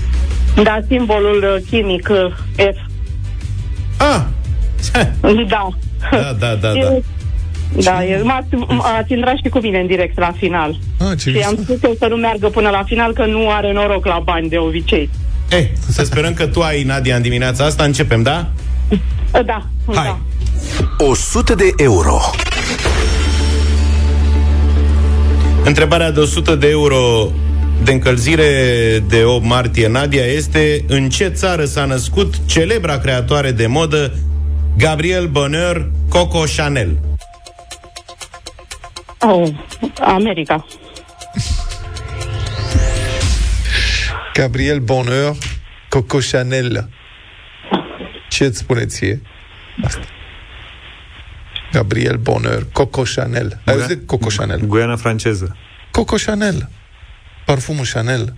Da, simbolul uh, chimic uh, F. Ah! Da. Da, da, da, da. E- Da, e, m-ați, m-ați intrat și cu mine în direct la final. Ah, ce Și am spus eu să nu meargă până la final, că nu are noroc la bani de obicei. Eh, să sperăm că tu ai, Nadia, în dimineața asta. Începem, da? Uh, Da, Hai. da. 100 de euro. Întrebarea de 100 de euro de încălzire de 8 martie, Nadia, este în ce țară s-a născut celebra creatoare de modă Gabriel Bonheur Coco Chanel? Oh, America. Gabriel Bonheur, Coco Chanel. Ce îți spune ție? Asta. Gabriel Bonheur, Coco Chanel. Ai auzit de Coco Chanel? Guiana franceză. Coco Chanel. Parfumul Chanel.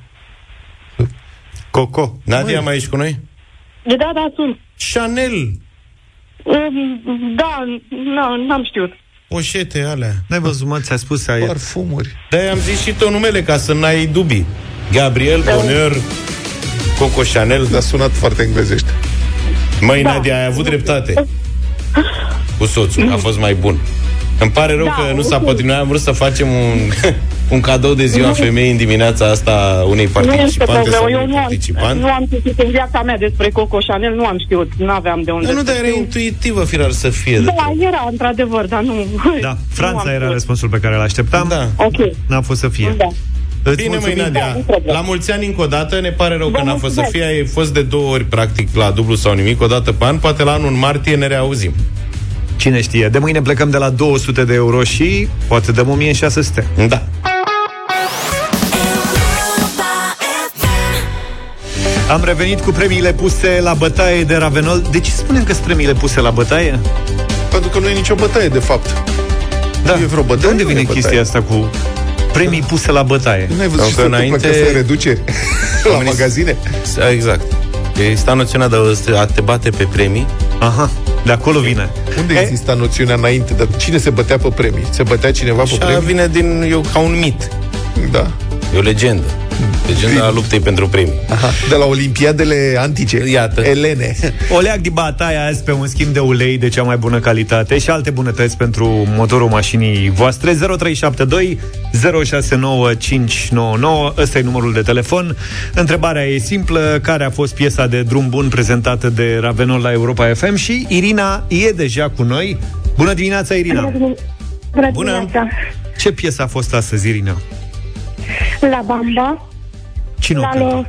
Coco. Nadia, mai ești cu noi? Da, da, sunt. Chanel. Um, Da, n- n-am știut. Poșete alea. N-ai văzut, mă, ți-a spus aia. Parfumuri. de am zis și tot numele ca să n-ai dubii. Gabriel Bonheur Coco Chanel. Dar sunat foarte englezește. Măi, Nadia, ai avut dreptate. Cu soțul, a fost mai bun. Îmi pare rău Da, că nu s-a ok. potrivit. Noi am vrut să facem un, un cadou de ziua Nu. femeii în dimineața asta unei Nu este participante sau problemă. Eu unui nu am, participant. nu am citit în viața mea despre Coco Chanel, nu am știut, nu aveam de unde Dar nu, să dar era știu. intuitivă, firar să fie. de Da, fapt. era într-adevăr, dar nu... Da, nu Franța am era știut. răspunsul pe care îl așteptam. Da. Ok, N-a fost să fie. da. Îți Bine, măi, mulțumim. Nadia. Da, nu problemă. La mulți ani încă o dată, ne pare rău Vă că n-a fost să mulțumesc. fie. Ai fost de două ori, practic, la dublu sau nimic, o dată pe an. Poate la anul în martie ne reauzim. Cine știe, de mâine plecăm de la 200 de euro și poate dăm 1600. Da. Am revenit cu premiile puse la bătaie de Ravenol. De ce spunem că sunt premiile puse la bătaie? Pentru că nu e nicio bătaie, de fapt. Da. Nu e vreo bătaie, De unde nu vine e chestia bătaie. asta cu premii puse la bătaie? Nu ai văzut Sau ce că se întâmplă înainte- că sunt reduceri la Oamenii- magazine? Exact. Exista noțiunea de a te bate pe premii. Aha, de acolo vine. Unde E- exista noțiunea înainte? De cine se bătea pe premii? Se bătea cineva pe Și aia premii? vine din, eu, ca un mit. Da. E o legendă. Legenda luptei pentru premii. Aha. De la Olimpiadele antice. Iată. Elene. O leac de bataie azi pe un schimb de ulei de cea mai bună calitate și alte bunătăți pentru motorul mașinii voastre. 0372 069599. Ăsta e numărul de telefon. Întrebarea e simplă. Care a fost piesa de drum bun prezentată de Ravenol la Europa FM? Și Irina e deja cu noi. Bună dimineața, Irina! Bună Bună. dimineața. Ce piesă a fost astăzi, Irina? La Bamba. Cine o Lalo...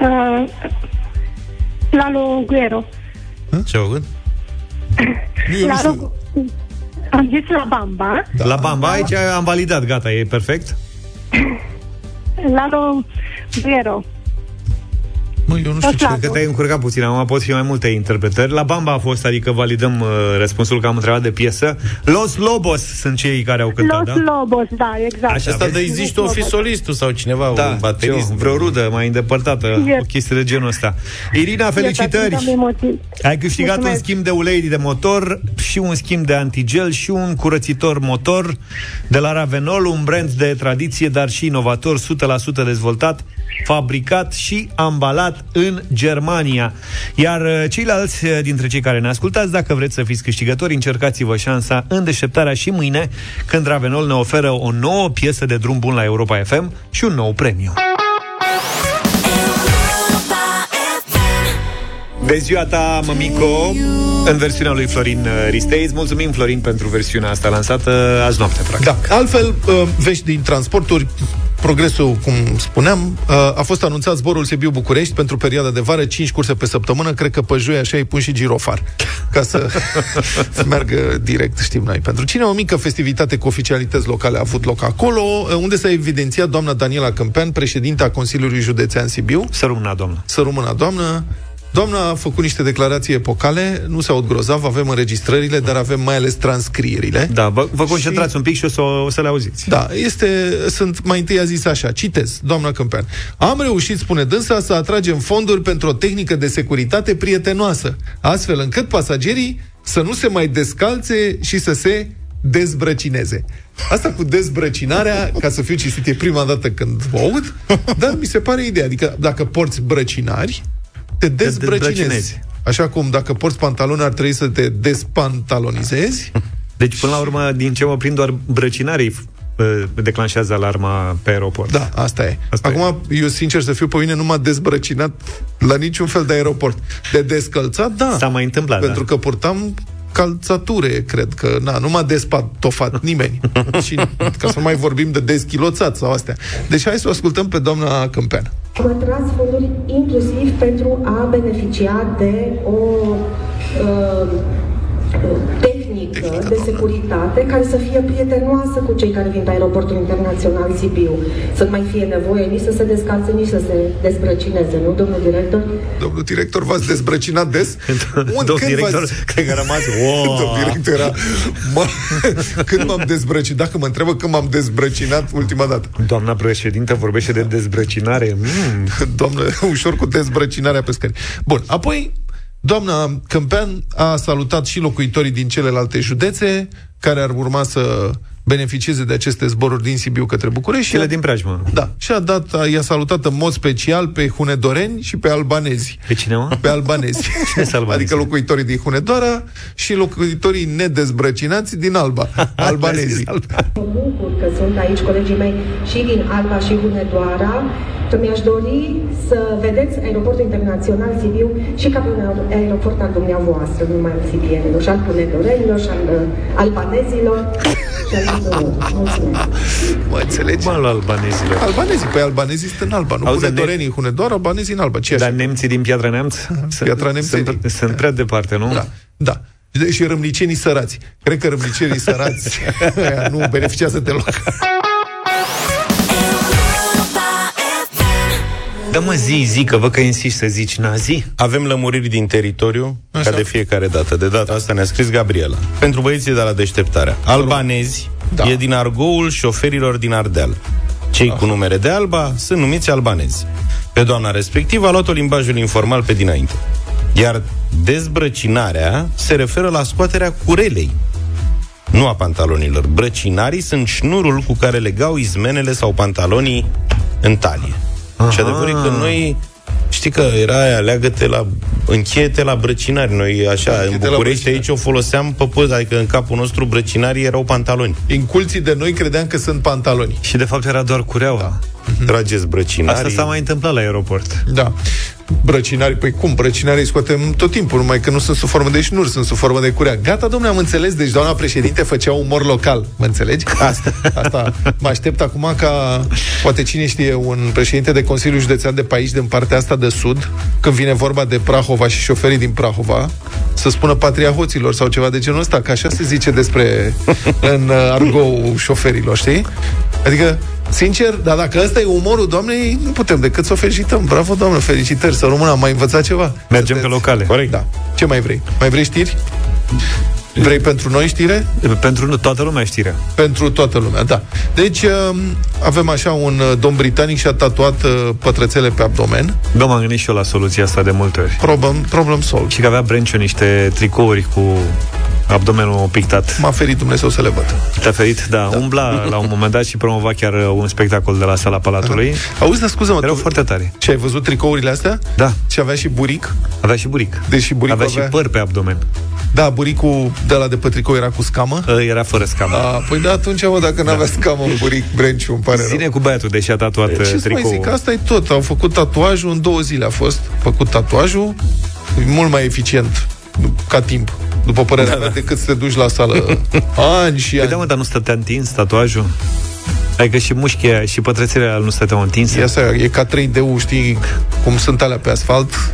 Uh, Lalo Guero. Ce au făcut? Lalo... Am zis la Bamba. Da. La Bamba, aici am validat, gata, e perfect? Lalo Guero. Mă, eu nu știu ce- Cred că te-ai încurcat puțin, acum pot fi mai multe interpretări. La Bamba a fost, adică validăm uh, răspunsul că am întrebat de piesă. Los Lobos sunt cei care au cântat, Los da? Lobos, da, exact. Așa asta de zici tu o fi solistul sau cineva, Da, un baterist. ce, vreo rudă mai îndepărtată, Yes. o chestie de genul ăsta. Irina, felicitări! Am emoții. Ai câștigat Mulțumesc. un schimb de ulei de motor și un schimb de antigel și un curățitor motor de la Ravenol, un brand de tradiție, dar și inovator, 100% dezvoltat, fabricat și ambalat în Germania. Iar uh, ceilalți uh, dintre cei care ne ascultați, dacă vreți să fiți câștigători, încercați-vă șansa în deșteptarea și mâine, când Ravenol ne oferă o nouă piesă de drum bun la Europa FM și un nou premiu. De ziua ta, mămico, în versiunea lui Florin uh, Ristei. Îți mulțumim, Florin, pentru versiunea asta lansată azi noapte, practic. Da. Altfel, uh, vești din transporturi, progresul, cum spuneam, uh, a fost anunțat zborul Sibiu-București pentru perioada de vară, 5 curse pe săptămână, cred că pe joi așa îi pun și girofar, ca să, să meargă direct, știm noi. Pentru cine o mică festivitate cu oficialități locale a avut loc acolo, uh, unde s-a evidențiat doamna Daniela Câmpean, președinta Consiliului Județean Sibiu. Să rămână, doamnă. Să rămână, doamnă. Doamna a făcut niște declarații epocale, nu se aud grozav, avem înregistrările, dar avem mai ales transcrierile. Da, vă, vă concentrați și... un pic și o să, o să le auziți. Da, este, sunt, mai întâi a zis așa, citez, doamna Câmpean. Am reușit, spune dânsa, să atragem fonduri pentru o tehnică de securitate prietenoasă, astfel încât pasagerii să nu se mai descalțe și să se dezbrăcineze. Asta cu dezbrăcinarea, ca să fiu cinstit, e prima dată când o aud, dar mi se pare ideea. Adică dacă porți brăcinari, te dezbrăcinezi. dezbrăcinezi. Așa cum dacă porți pantaloni ar trebui să te despantalonizezi. Deci, până la urmă, din ce mă prind, doar brăcinarii uh, declanșează alarma pe aeroport. Da, asta e. Asta Acum, eu sincer să fiu pe mine, nu m-a dezbrăcinat la niciun fel de aeroport. De descălțat, da. S-a mai întâmplat, Pentru da. că purtam calțature, cred că, na, nu m-a despatofat nimeni. Și ca să nu mai vorbim de deschiloțat sau astea. Deci hai să o ascultăm pe doamna Câmpean. Am atras fonduri inclusiv pentru a beneficia de o uh, tehnică de securitate care să fie prietenoasă cu cei care vin pe aeroportul internațional Sibiu. Să nu mai fie nevoie nici să se descalțe, nici să se dezbrăcineze, nu, domnul director? Domnul director, v-ați dezbrăcinat des? Un, Domnul director, cred că a rămas, wow! Domnul director era... Mă, când m-am dezbrăcinat? Dacă mă întrebă când m-am dezbrăcinat ultima dată. Doamna președintă vorbește de dezbrăcinare. Mm. Doamnă, ușor cu dezbrăcinarea pe scări. Bun, apoi doamna Câmpean a salutat și locuitorii din celelalte județe care ar urma să beneficieze de aceste zboruri din Sibiu către București. Cele din preajmă. Da. Și a dat, a, i-a salutat în mod special pe hunedoreni și pe albanezi. Pe cine, mă? Pe albanezi. Cine sunt albanezi? Adică locuitorii din Hunedoara și locuitorii nedezbrăcinați din Alba. Albanezii. Mă bucur că sunt aici colegii mei și din Alba și Hunedoara, că mi-aș dori să vedeți aeroportul internațional Sibiu și ca pe un aer- aeroport al dumneavoastră, nu numai al sibienilor, și al hunedorenilor, și al uh, albanezilor, și al tuturor. Mulțumesc! Mă înțelegi? Mă, la albanezilor. Albanezii, păi albanezii sunt în Alba, nu Auzi, dar hunedorenii în Hunedoara, albanezii în Alba. Ce Dar nemții din Piatra Neamț? Piatra Neamțenii. Sunt, sunt prea departe, nu? Da, da. Și râmnicenii sărați. Cred că râmnicenii sărați aia nu beneficiază deloc. Da mă zi, zi, că văd că insisti să zici nazi. Avem lămuriri din teritoriu, Așa. ca de fiecare dată. De data asta ne-a scris Gabriela. Pentru băieții de la deșteptarea. Albanezi Da. e din argoul șoferilor din Ardeal. Cei cu numere de alba sunt numiți albanezi. pe doamna respectivă, a luat-o limbajul informal pe dinainte. Iar dezbrăcinarea se referă la scoaterea curelei, nu a pantalonilor. Brăcinarii sunt șnurul cu care legau izmenele sau pantalonii în talie. Aha. Și adevărul e că noi Știi că era aia, leagă-te la, încheie-te la brăcinari. Noi așa, în București aici o foloseam pe poz, adică în capul nostru brăcinarii erau pantaloni. Inculții de noi credeam că sunt pantaloni. Și de fapt era doar cureaua. Da. Trageți brăcinarii. Asta s-a mai întâmplat la aeroport. Da. Brăcinarii, păi cum? Brăcinarii scoatem tot timpul, numai că nu sunt sub formă de șnur, sunt sub formă de curea. Gata, domnule, am înțeles, deci doamna președinte făcea umor local, mă înțelegi? Asta, asta. Mă aștept acum ca, poate cine știe, un președinte de Consiliu Județean de pe aici, din partea asta de sud, când vine vorba de Prahova și șoferii din Prahova, să spună patria hoților sau ceva de genul ăsta, că așa se zice despre în argou șoferilor, știi? Adică Sincer, dar dacă ăsta e umorul doamnei, nu putem decât să o felicităm. Bravo, doamnă, felicitări, să rămână, am mai învățat ceva. Mergem Sunteți... pe locale. Corect. Da. Ce mai vrei? Mai vrei știri? Vrei pentru noi știre? Pentru toată lumea știre. Pentru toată lumea, da. Deci um, avem așa un uh, domn britanic și-a tatuat uh, pătrățele pe abdomen. Da, m-am gândit și eu la soluția asta de multe ori. Problem, problem solved. Și că avea Brenciu niște tricouri cu abdomenul pictat. M-a ferit Dumnezeu să le văd. Te-a ferit? Da. da. Umbla la un moment dat și promova chiar uh, un spectacol de la sala Palatului. Aha. Auzi, dar scuză-mă, Erau tu... foarte tare. Și ai văzut tricourile astea? Da. Și avea și buric? Avea și buric. Deci și buric avea, avea și păr pe abdomen. Da, buricul de la de pe tricou era cu scamă? Era fără scamă. A, păi da, atunci, mă, dacă n-avea da. scamă în buric, Brenciu, îmi pare Zine rău. cu băiatul, deși a tatuat Ce tricoul. mai zic, asta e tot. Au făcut tatuajul, în două zile a fost făcut tatuajul, mult mai eficient ca timp, după părerea da, mea, da. decât să te duci la sală ani și păi ani. da, mă, dar nu stătea întins tatuajul? Adică și mușchia și pătrățele nu stăteau întinse? E, asta, e ca 3D-ul, știi, cum sunt alea pe asfalt,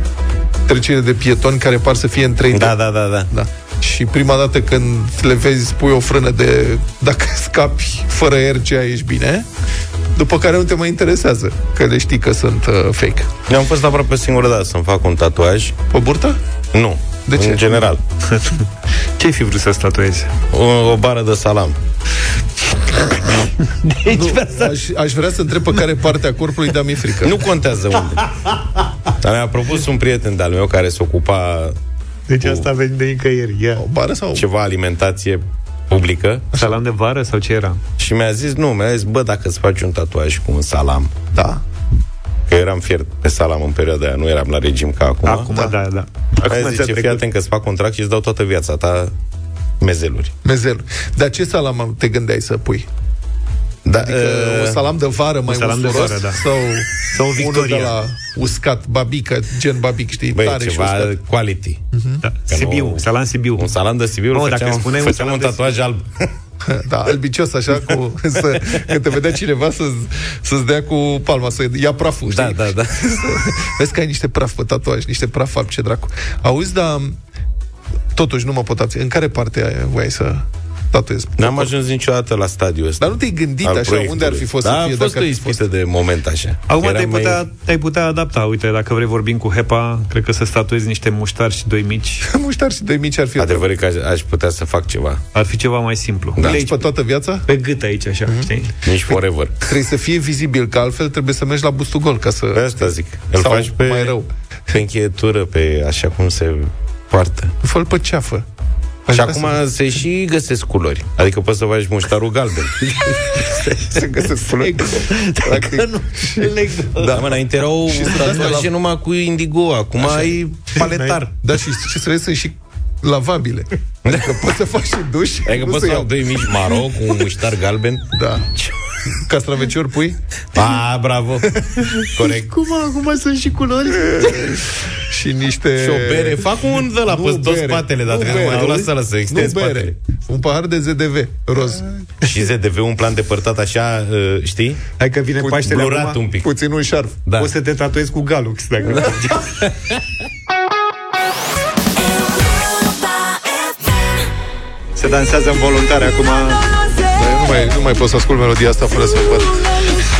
trecere de pietoni care par să fie în 3D. Da, da, da, da. da. Și prima dată când le vezi, pui o frână de dacă scapi fără RCA, ești bine. După care nu te mai interesează, că le știi că sunt uh, fake. Eu am fost aproape singură dată să-mi fac un tatuaj. Pe burtă? Nu. De ce? În general. Ce ai fi vrut să statuezi? O, o bară de salam. Deci, nu, aș, aș vrea să întreb pe care parte a corpului, dar mi-e frică. Nu contează unde. Dar mi-a propus un prieten de-al meu care se ocupa deci asta a venit de nicăieri. Ia. O bară sau? Ceva alimentație publică. Salam de vară sau ce era? Și mi-a zis, nu, mi-a zis, bă, dacă îți faci un tatuaj cu un salam. Da. Că eram fiert pe salam în perioada aia, nu eram la regim ca acum. Acum, da, da. da. Acum zice, fii atent că îți fac contract și îți dau toată viața ta mezeluri. Mezeluri. Dar ce salam te gândeai să pui? Da, adică uh, un salam de vară mai salam usturos de vară, da. sau, sau Victoria. de la uscat, babică, gen babic, știi, Băi, tare ceva și uscat. quality. Mhm. Da. Sibiu, nu... salam Sibiu. Un salam de Sibiu, oh, făceam, dacă spuneai făceam un, un tatuaj alb. Da, albicios așa cu, să, Când te vedea cineva să, Să-ți dea cu palma Să ia praful, știi? Da, da, da Vezi că ai niște praf pe tatuaj Niște praf alb, ce dracu. Auzi, dar Totuși nu mă pot abține În care parte voiai să tatuez? N-am ajuns niciodată la stadiul ăsta Dar nu te-ai gândit așa Unde ar fi fost da, să fie a fost dacă o ispită de moment așa. Acum te-ai, mai... putea, te-ai putea adapta. Uite, dacă vrei vorbim cu HEPA. Cred că să statuezi niște muștari și doi mici. Muștari și doi mici ar fi Adevărul că aș, aș putea să fac ceva. Ar fi ceva mai simplu. Da. Aici, pe toată viața? Pe gât aici, așa, mm-hmm. știi? Nici forever. Trebuie să fie vizibil, că altfel trebuie să mergi la bustul gol ca să... Pe asta zic. Îl Sau faci pe, mai rău. pe încheietură, pe așa cum se poartă. Fă-l pe ceafă și acum să... se și găsesc culori. Adică poți să faci muștarul galben. se găsesc culori. Dacă nu Da, mă, înainte erau tatuaje la... numai cu indigo, acum Așa. ai paletar. Da, și ce să vezi, sunt și lavabile. Adică poți să faci și duș. Adică poți să fac doi mici maro cu un muștar galben. Da. Castraveciori pui? A, bravo. Corect. Cum acum sunt și culori? și niște... Și o bere. Fac un de la pe tot spatele, dar trebuie mai la sală să extezi spatele. Un pahar de ZDV, roz. Și ZDV, un plan depărtat așa, știi? Hai că vine Paștele acum, un pic. Puțin un șarf. Da. Poți să te tatuezi cu Galux, dacă da. Se dansează în voluntare acum Dar nu mai, nu mai pot să ascult melodia asta fără să văd.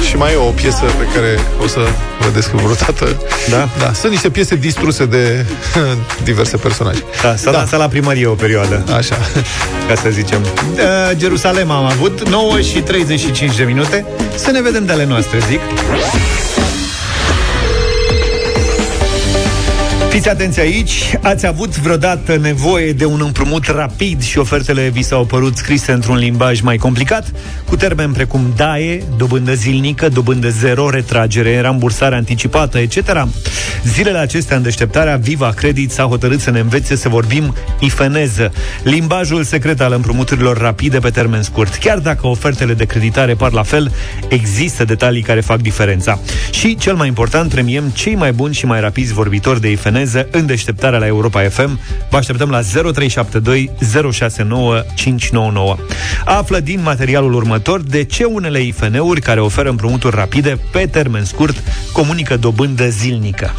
Și mai e o piesă pe care o să vedeți că vreodată. Da? Da, sunt niște piese distruse de diverse personaje. Da, s-a da. dansat la primărie o perioadă. Așa. Ca să zicem. Uh, Jerusalem am avut 9 și 35 de minute. Să ne vedem de ale noastre, zic Fiți atenți aici, ați avut vreodată nevoie de un împrumut rapid și ofertele vi s-au părut scrise într-un limbaj mai complicat, cu termeni precum DAE, dobândă zilnică, dobândă zero, retragere, rambursare anticipată, etc. Zilele acestea, în deșteptarea Viva Credit s-a hotărât să ne învețe să vorbim ifeneză, limbajul secret al împrumuturilor rapide pe termen scurt. Chiar dacă ofertele de creditare par la fel, există detalii care fac diferența. Și, cel mai important, premiem cei mai buni și mai rapizi vorbitori de ifeneză în deșteptarea la Europa FM. Vă așteptăm la 0372 069 599. Află din materialul următor de ce unele IFN-uri care oferă împrumuturi rapide pe termen scurt comunică dobândă zilnică.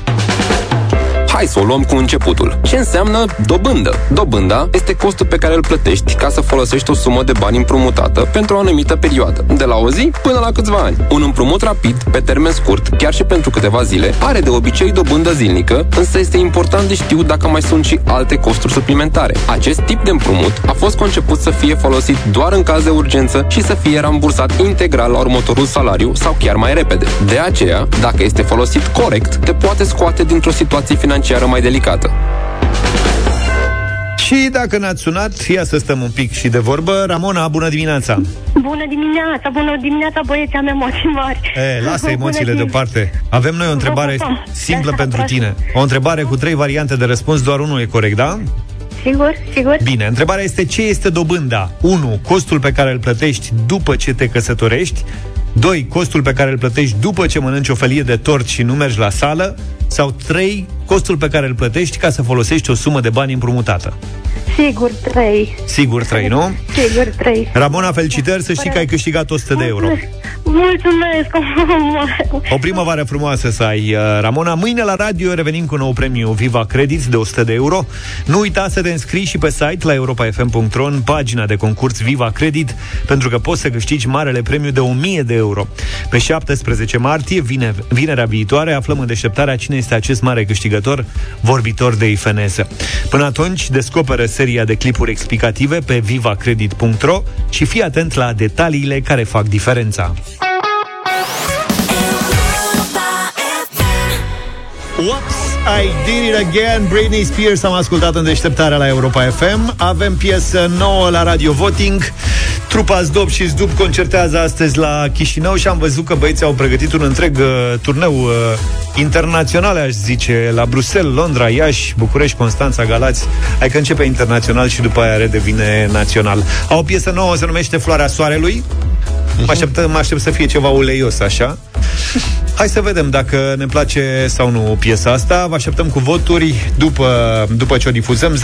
Hai să o luăm cu începutul. Ce înseamnă dobândă? Dobânda este costul pe care îl plătești ca să folosești o sumă de bani împrumutată pentru o anumită perioadă, de la o zi până la câțiva ani. Un împrumut rapid, pe termen scurt, chiar și pentru câteva zile, are de obicei dobândă zilnică, însă este important de știut dacă mai sunt și alte costuri suplimentare. Acest tip de împrumut a fost conceput să fie folosit doar în caz de urgență și să fie rambursat integral la următorul salariu sau chiar mai repede. De aceea, dacă este folosit corect, te poate scoate dintr-o situație financiară mai delicată. Și dacă ne-ați sunat, ia să stăm un pic și de vorbă. Ramona, bună dimineața! Bună dimineața, bună dimineața, băieți, am emoții mari. E, lasă Bună emoțiile dim- deoparte. Avem noi o întrebare Vă pupăm. simplă Da, pentru prost. tine. O întrebare cu trei variante de răspuns, doar unul e corect, da? Sigur, sigur. Bine, întrebarea este ce este dobânda? 1. Costul pe care îl plătești după ce te căsătorești 2. Costul pe care îl plătești după ce mănânci o felie de tort și nu mergi la sală sau 3. Costul pe care îl plătești ca să folosești o sumă de bani împrumutată. Sigur, trei. Sigur 3, nu? Sigur, trei. Ramona, felicitări să știi că ai câștigat 100 de euro. Mulțumesc! O primăvară frumoasă să ai, uh, Ramona. Mâine la radio revenim cu un nou premiu Viva Credit de 100 de euro. Nu uita să te înscrii și pe site la europafm.ro în pagina de concurs Viva Credit, pentru că poți să câștigi marele premiu de 1000 de euro. Pe 17 martie, vine, vinerea viitoare, aflăm în deșteptarea cine este acest mare câștigător, vorbitor de ifeneză. Până atunci, descoperă seria de clipuri explicative pe vivacredit.ro și fii atent la detaliile care fac diferența. Whoops, I did it again Britney Spears am ascultat în deșteptarea la Europa FM Avem piesă nouă la Radio Voting Trupa Zdop și Zdup concertează astăzi la Chișinău și am văzut că băieții au pregătit un întreg uh, turneu uh, internațional, aș zice, la Bruxelles, Londra, Iași, București, Constanța, Galați. Hai că începe internațional și după aia redevine național. Au o piesă nouă, se numește Floarea Soarelui. Mă aștept, mă aștept să fie ceva uleios, așa. Hai să vedem dacă ne place sau nu piesa asta. Vă așteptăm cu voturi după, după ce o difuzăm. 0372069599.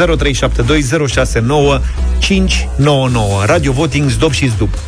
Radio Voting Zdop și Zdup.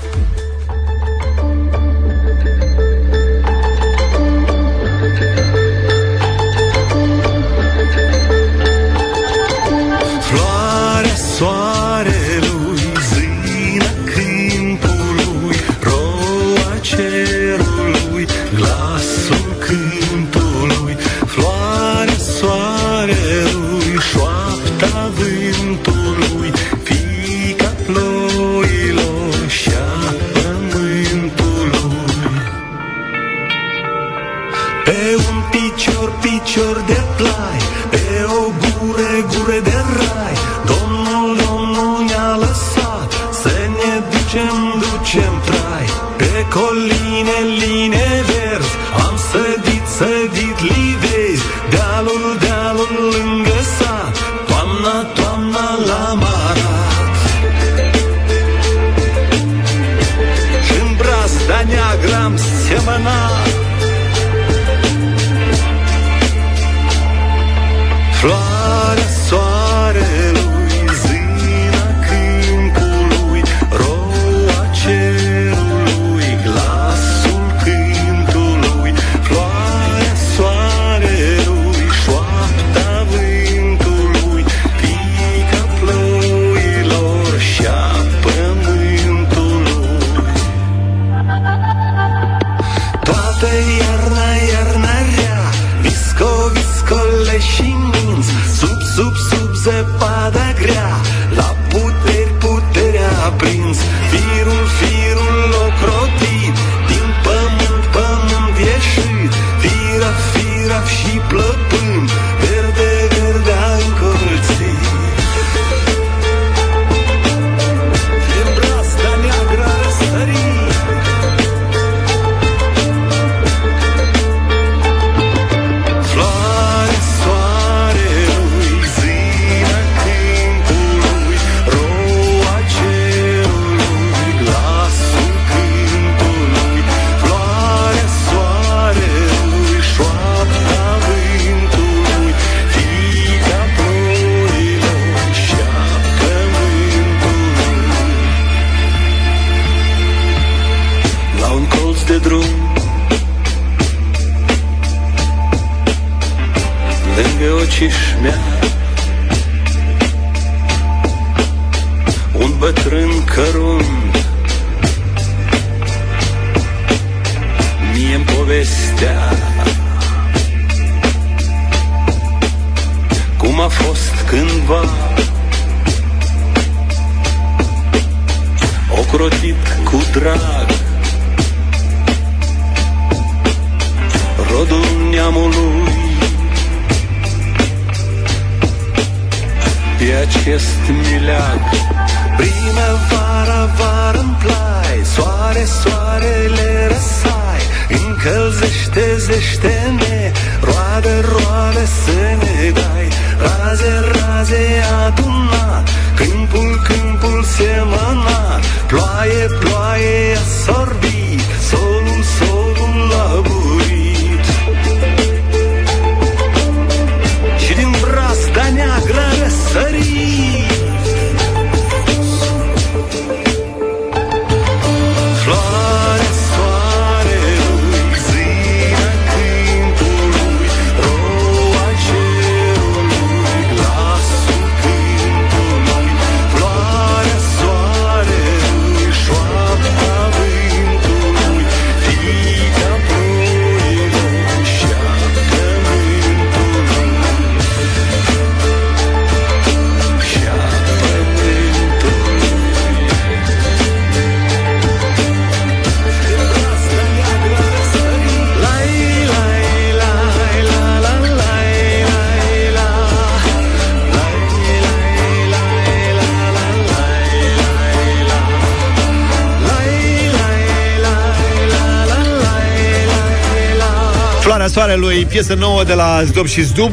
Soarelui, piesă nouă de la Zdub și Zdub.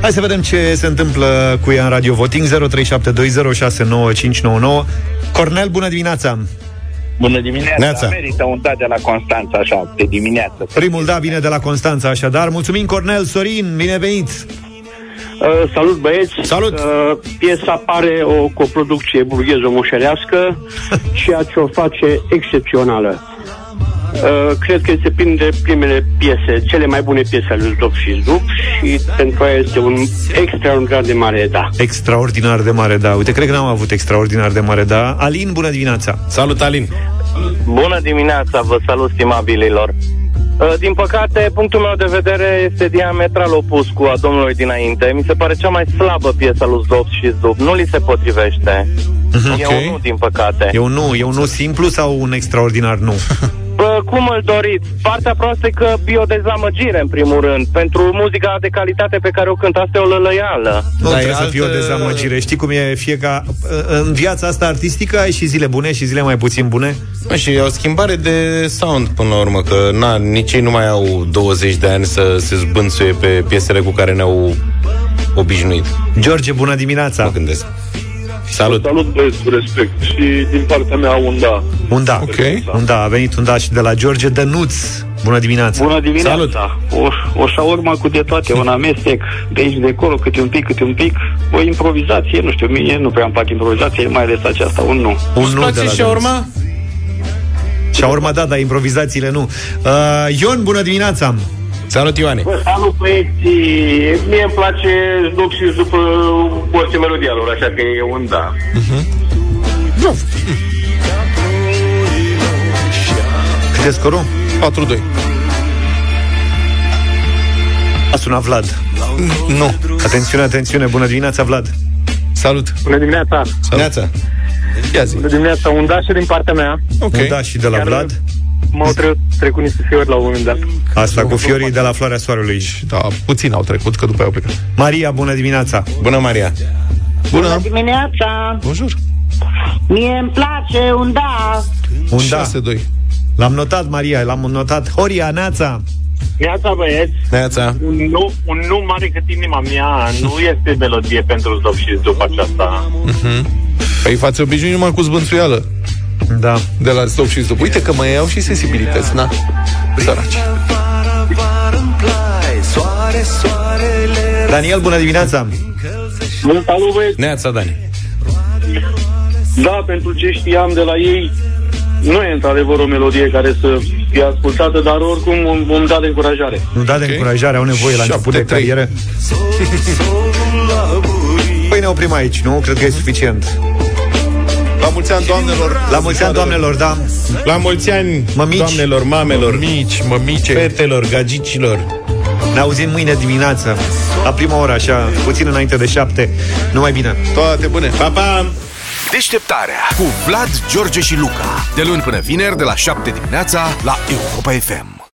Hai să vedem ce se întâmplă cu ea în Radio Voting 0372069599. Cornel, bună dimineața! Bună dimineața! Neața. Merită un dat de la Constanța, așa, de dimineață. Primul da vine de la Constanța, așadar. Mulțumim, Cornel, Sorin, bine venit! Uh, salut băieți! Salut! Uh, piesa pare o coproducție burgheză-mușerească, ceea ce o face excepțională. Uh, cred că este printre primele piese, cele mai bune piese ale lui Zdop și Zdub și pentru aia este un extraordinar de mare da. Extraordinar de mare, da. Uite, cred că n-am avut extraordinar de mare, da. Alin, bună dimineața! Salut, Alin! Bună dimineața, vă salut, stimabililor. Uh, Din păcate, punctul meu de vedere este diametral opus cu a domnului dinainte. Mi se pare cea mai slabă piesă lui Zdop și Zdub. Nu li se potrivește. Mhm. E Ok. un nu, din păcate. E un nu, e un nu simplu sau un extraordinar nu? Bă, cum îl doriți? Partea proastă e că e o dezamăgire, în primul rând. Pentru muzica de calitate pe care o cânt, asta e o lălăială. Nu Dar trebuie e să fie o altă- dezamăgire. Știi cum e fiecare... În viața asta artistică ai și zile bune și zile mai puțin bune? Mă, și e o schimbare de sound până la urmă, că na, nici ei nu mai au 20 de ani să se zbânțuie pe piesele cu care ne-au obișnuit. George, bună dimineața! Mă gândesc. Salut! Salut, băieți, cu respect. Și din partea mea, un da. Un da. Ok. Un da, a venit un da și de la George Dănuț. Bună dimineața! Bună dimineața! Salut. O, o șaurma cu de toate, un amestec de aici de acolo, câte un pic, câte un pic, o improvizație, nu știu, mie nu prea îmi plac improvizație, mai ales aceasta, un nu. Un nu place de la shawarma? Și a urmat, da, dar improvizațiile nu. Uh, Ion, bună dimineața! Salut, Ioane! Bă, salut, băieți. Mie îmi place Snoop și după orice melodia lor, așa că e un da. Cât e scorul? 4-2. A sunat Vlad. Nu. Atențiune, atențiune, bună dimineața, Vlad. Salut. Bună dimineața! Neața! Ia zi. Bună dimineața, un da și din partea mea. Ok. Un da și de la Chiar Vlad. M-au tre- trecut niște fiori la un moment dat. Asta cu fiorii de la Floarea Soarelui. Da, puțin au trecut, că după aia au plecat. Maria, bună dimineața! Bună, Maria! Bună! dimineața! Bonjour! Mie îmi place un da! Un da. 6-2. L-am notat, Maria, l-am notat. Horia, Neața! Neața, băieți. Neața! Un nu, un nu mare cât inima mea nu este melodie pentru Zdop și după aceasta. Păi față obișnuit numai cu zbânțuială. Da. De la stop și stop. Uite că mai au și sensibilități, na. Săraci. Vara, vară în plai, soare, soarele Daniel, bună dimineața! Bună, salut, băieți. Neața, Dani! Da, pentru ce știam de la ei, nu e într-adevăr o melodie care să fie ascultată, dar oricum un, un dat de încurajare. Nu da de încurajare, au nevoie la început de 7-3. carieră. Păi ne oprim aici, nu? Cred că e suficient. La mulți ani, doamnelor. La mulți ani, doamnelor, da. La mulți ani, Mămici. doamnelor, mamelor, Mici, mămice. fetelor, gagicilor. Ne auzim mâine dimineață, la prima oră, așa, puțin înainte de șapte. Numai bine! Toate bune. Pa, pa! Deșteptarea cu Vlad, George și Luca. De luni până vineri, de la 7 dimineața, la Europa FM.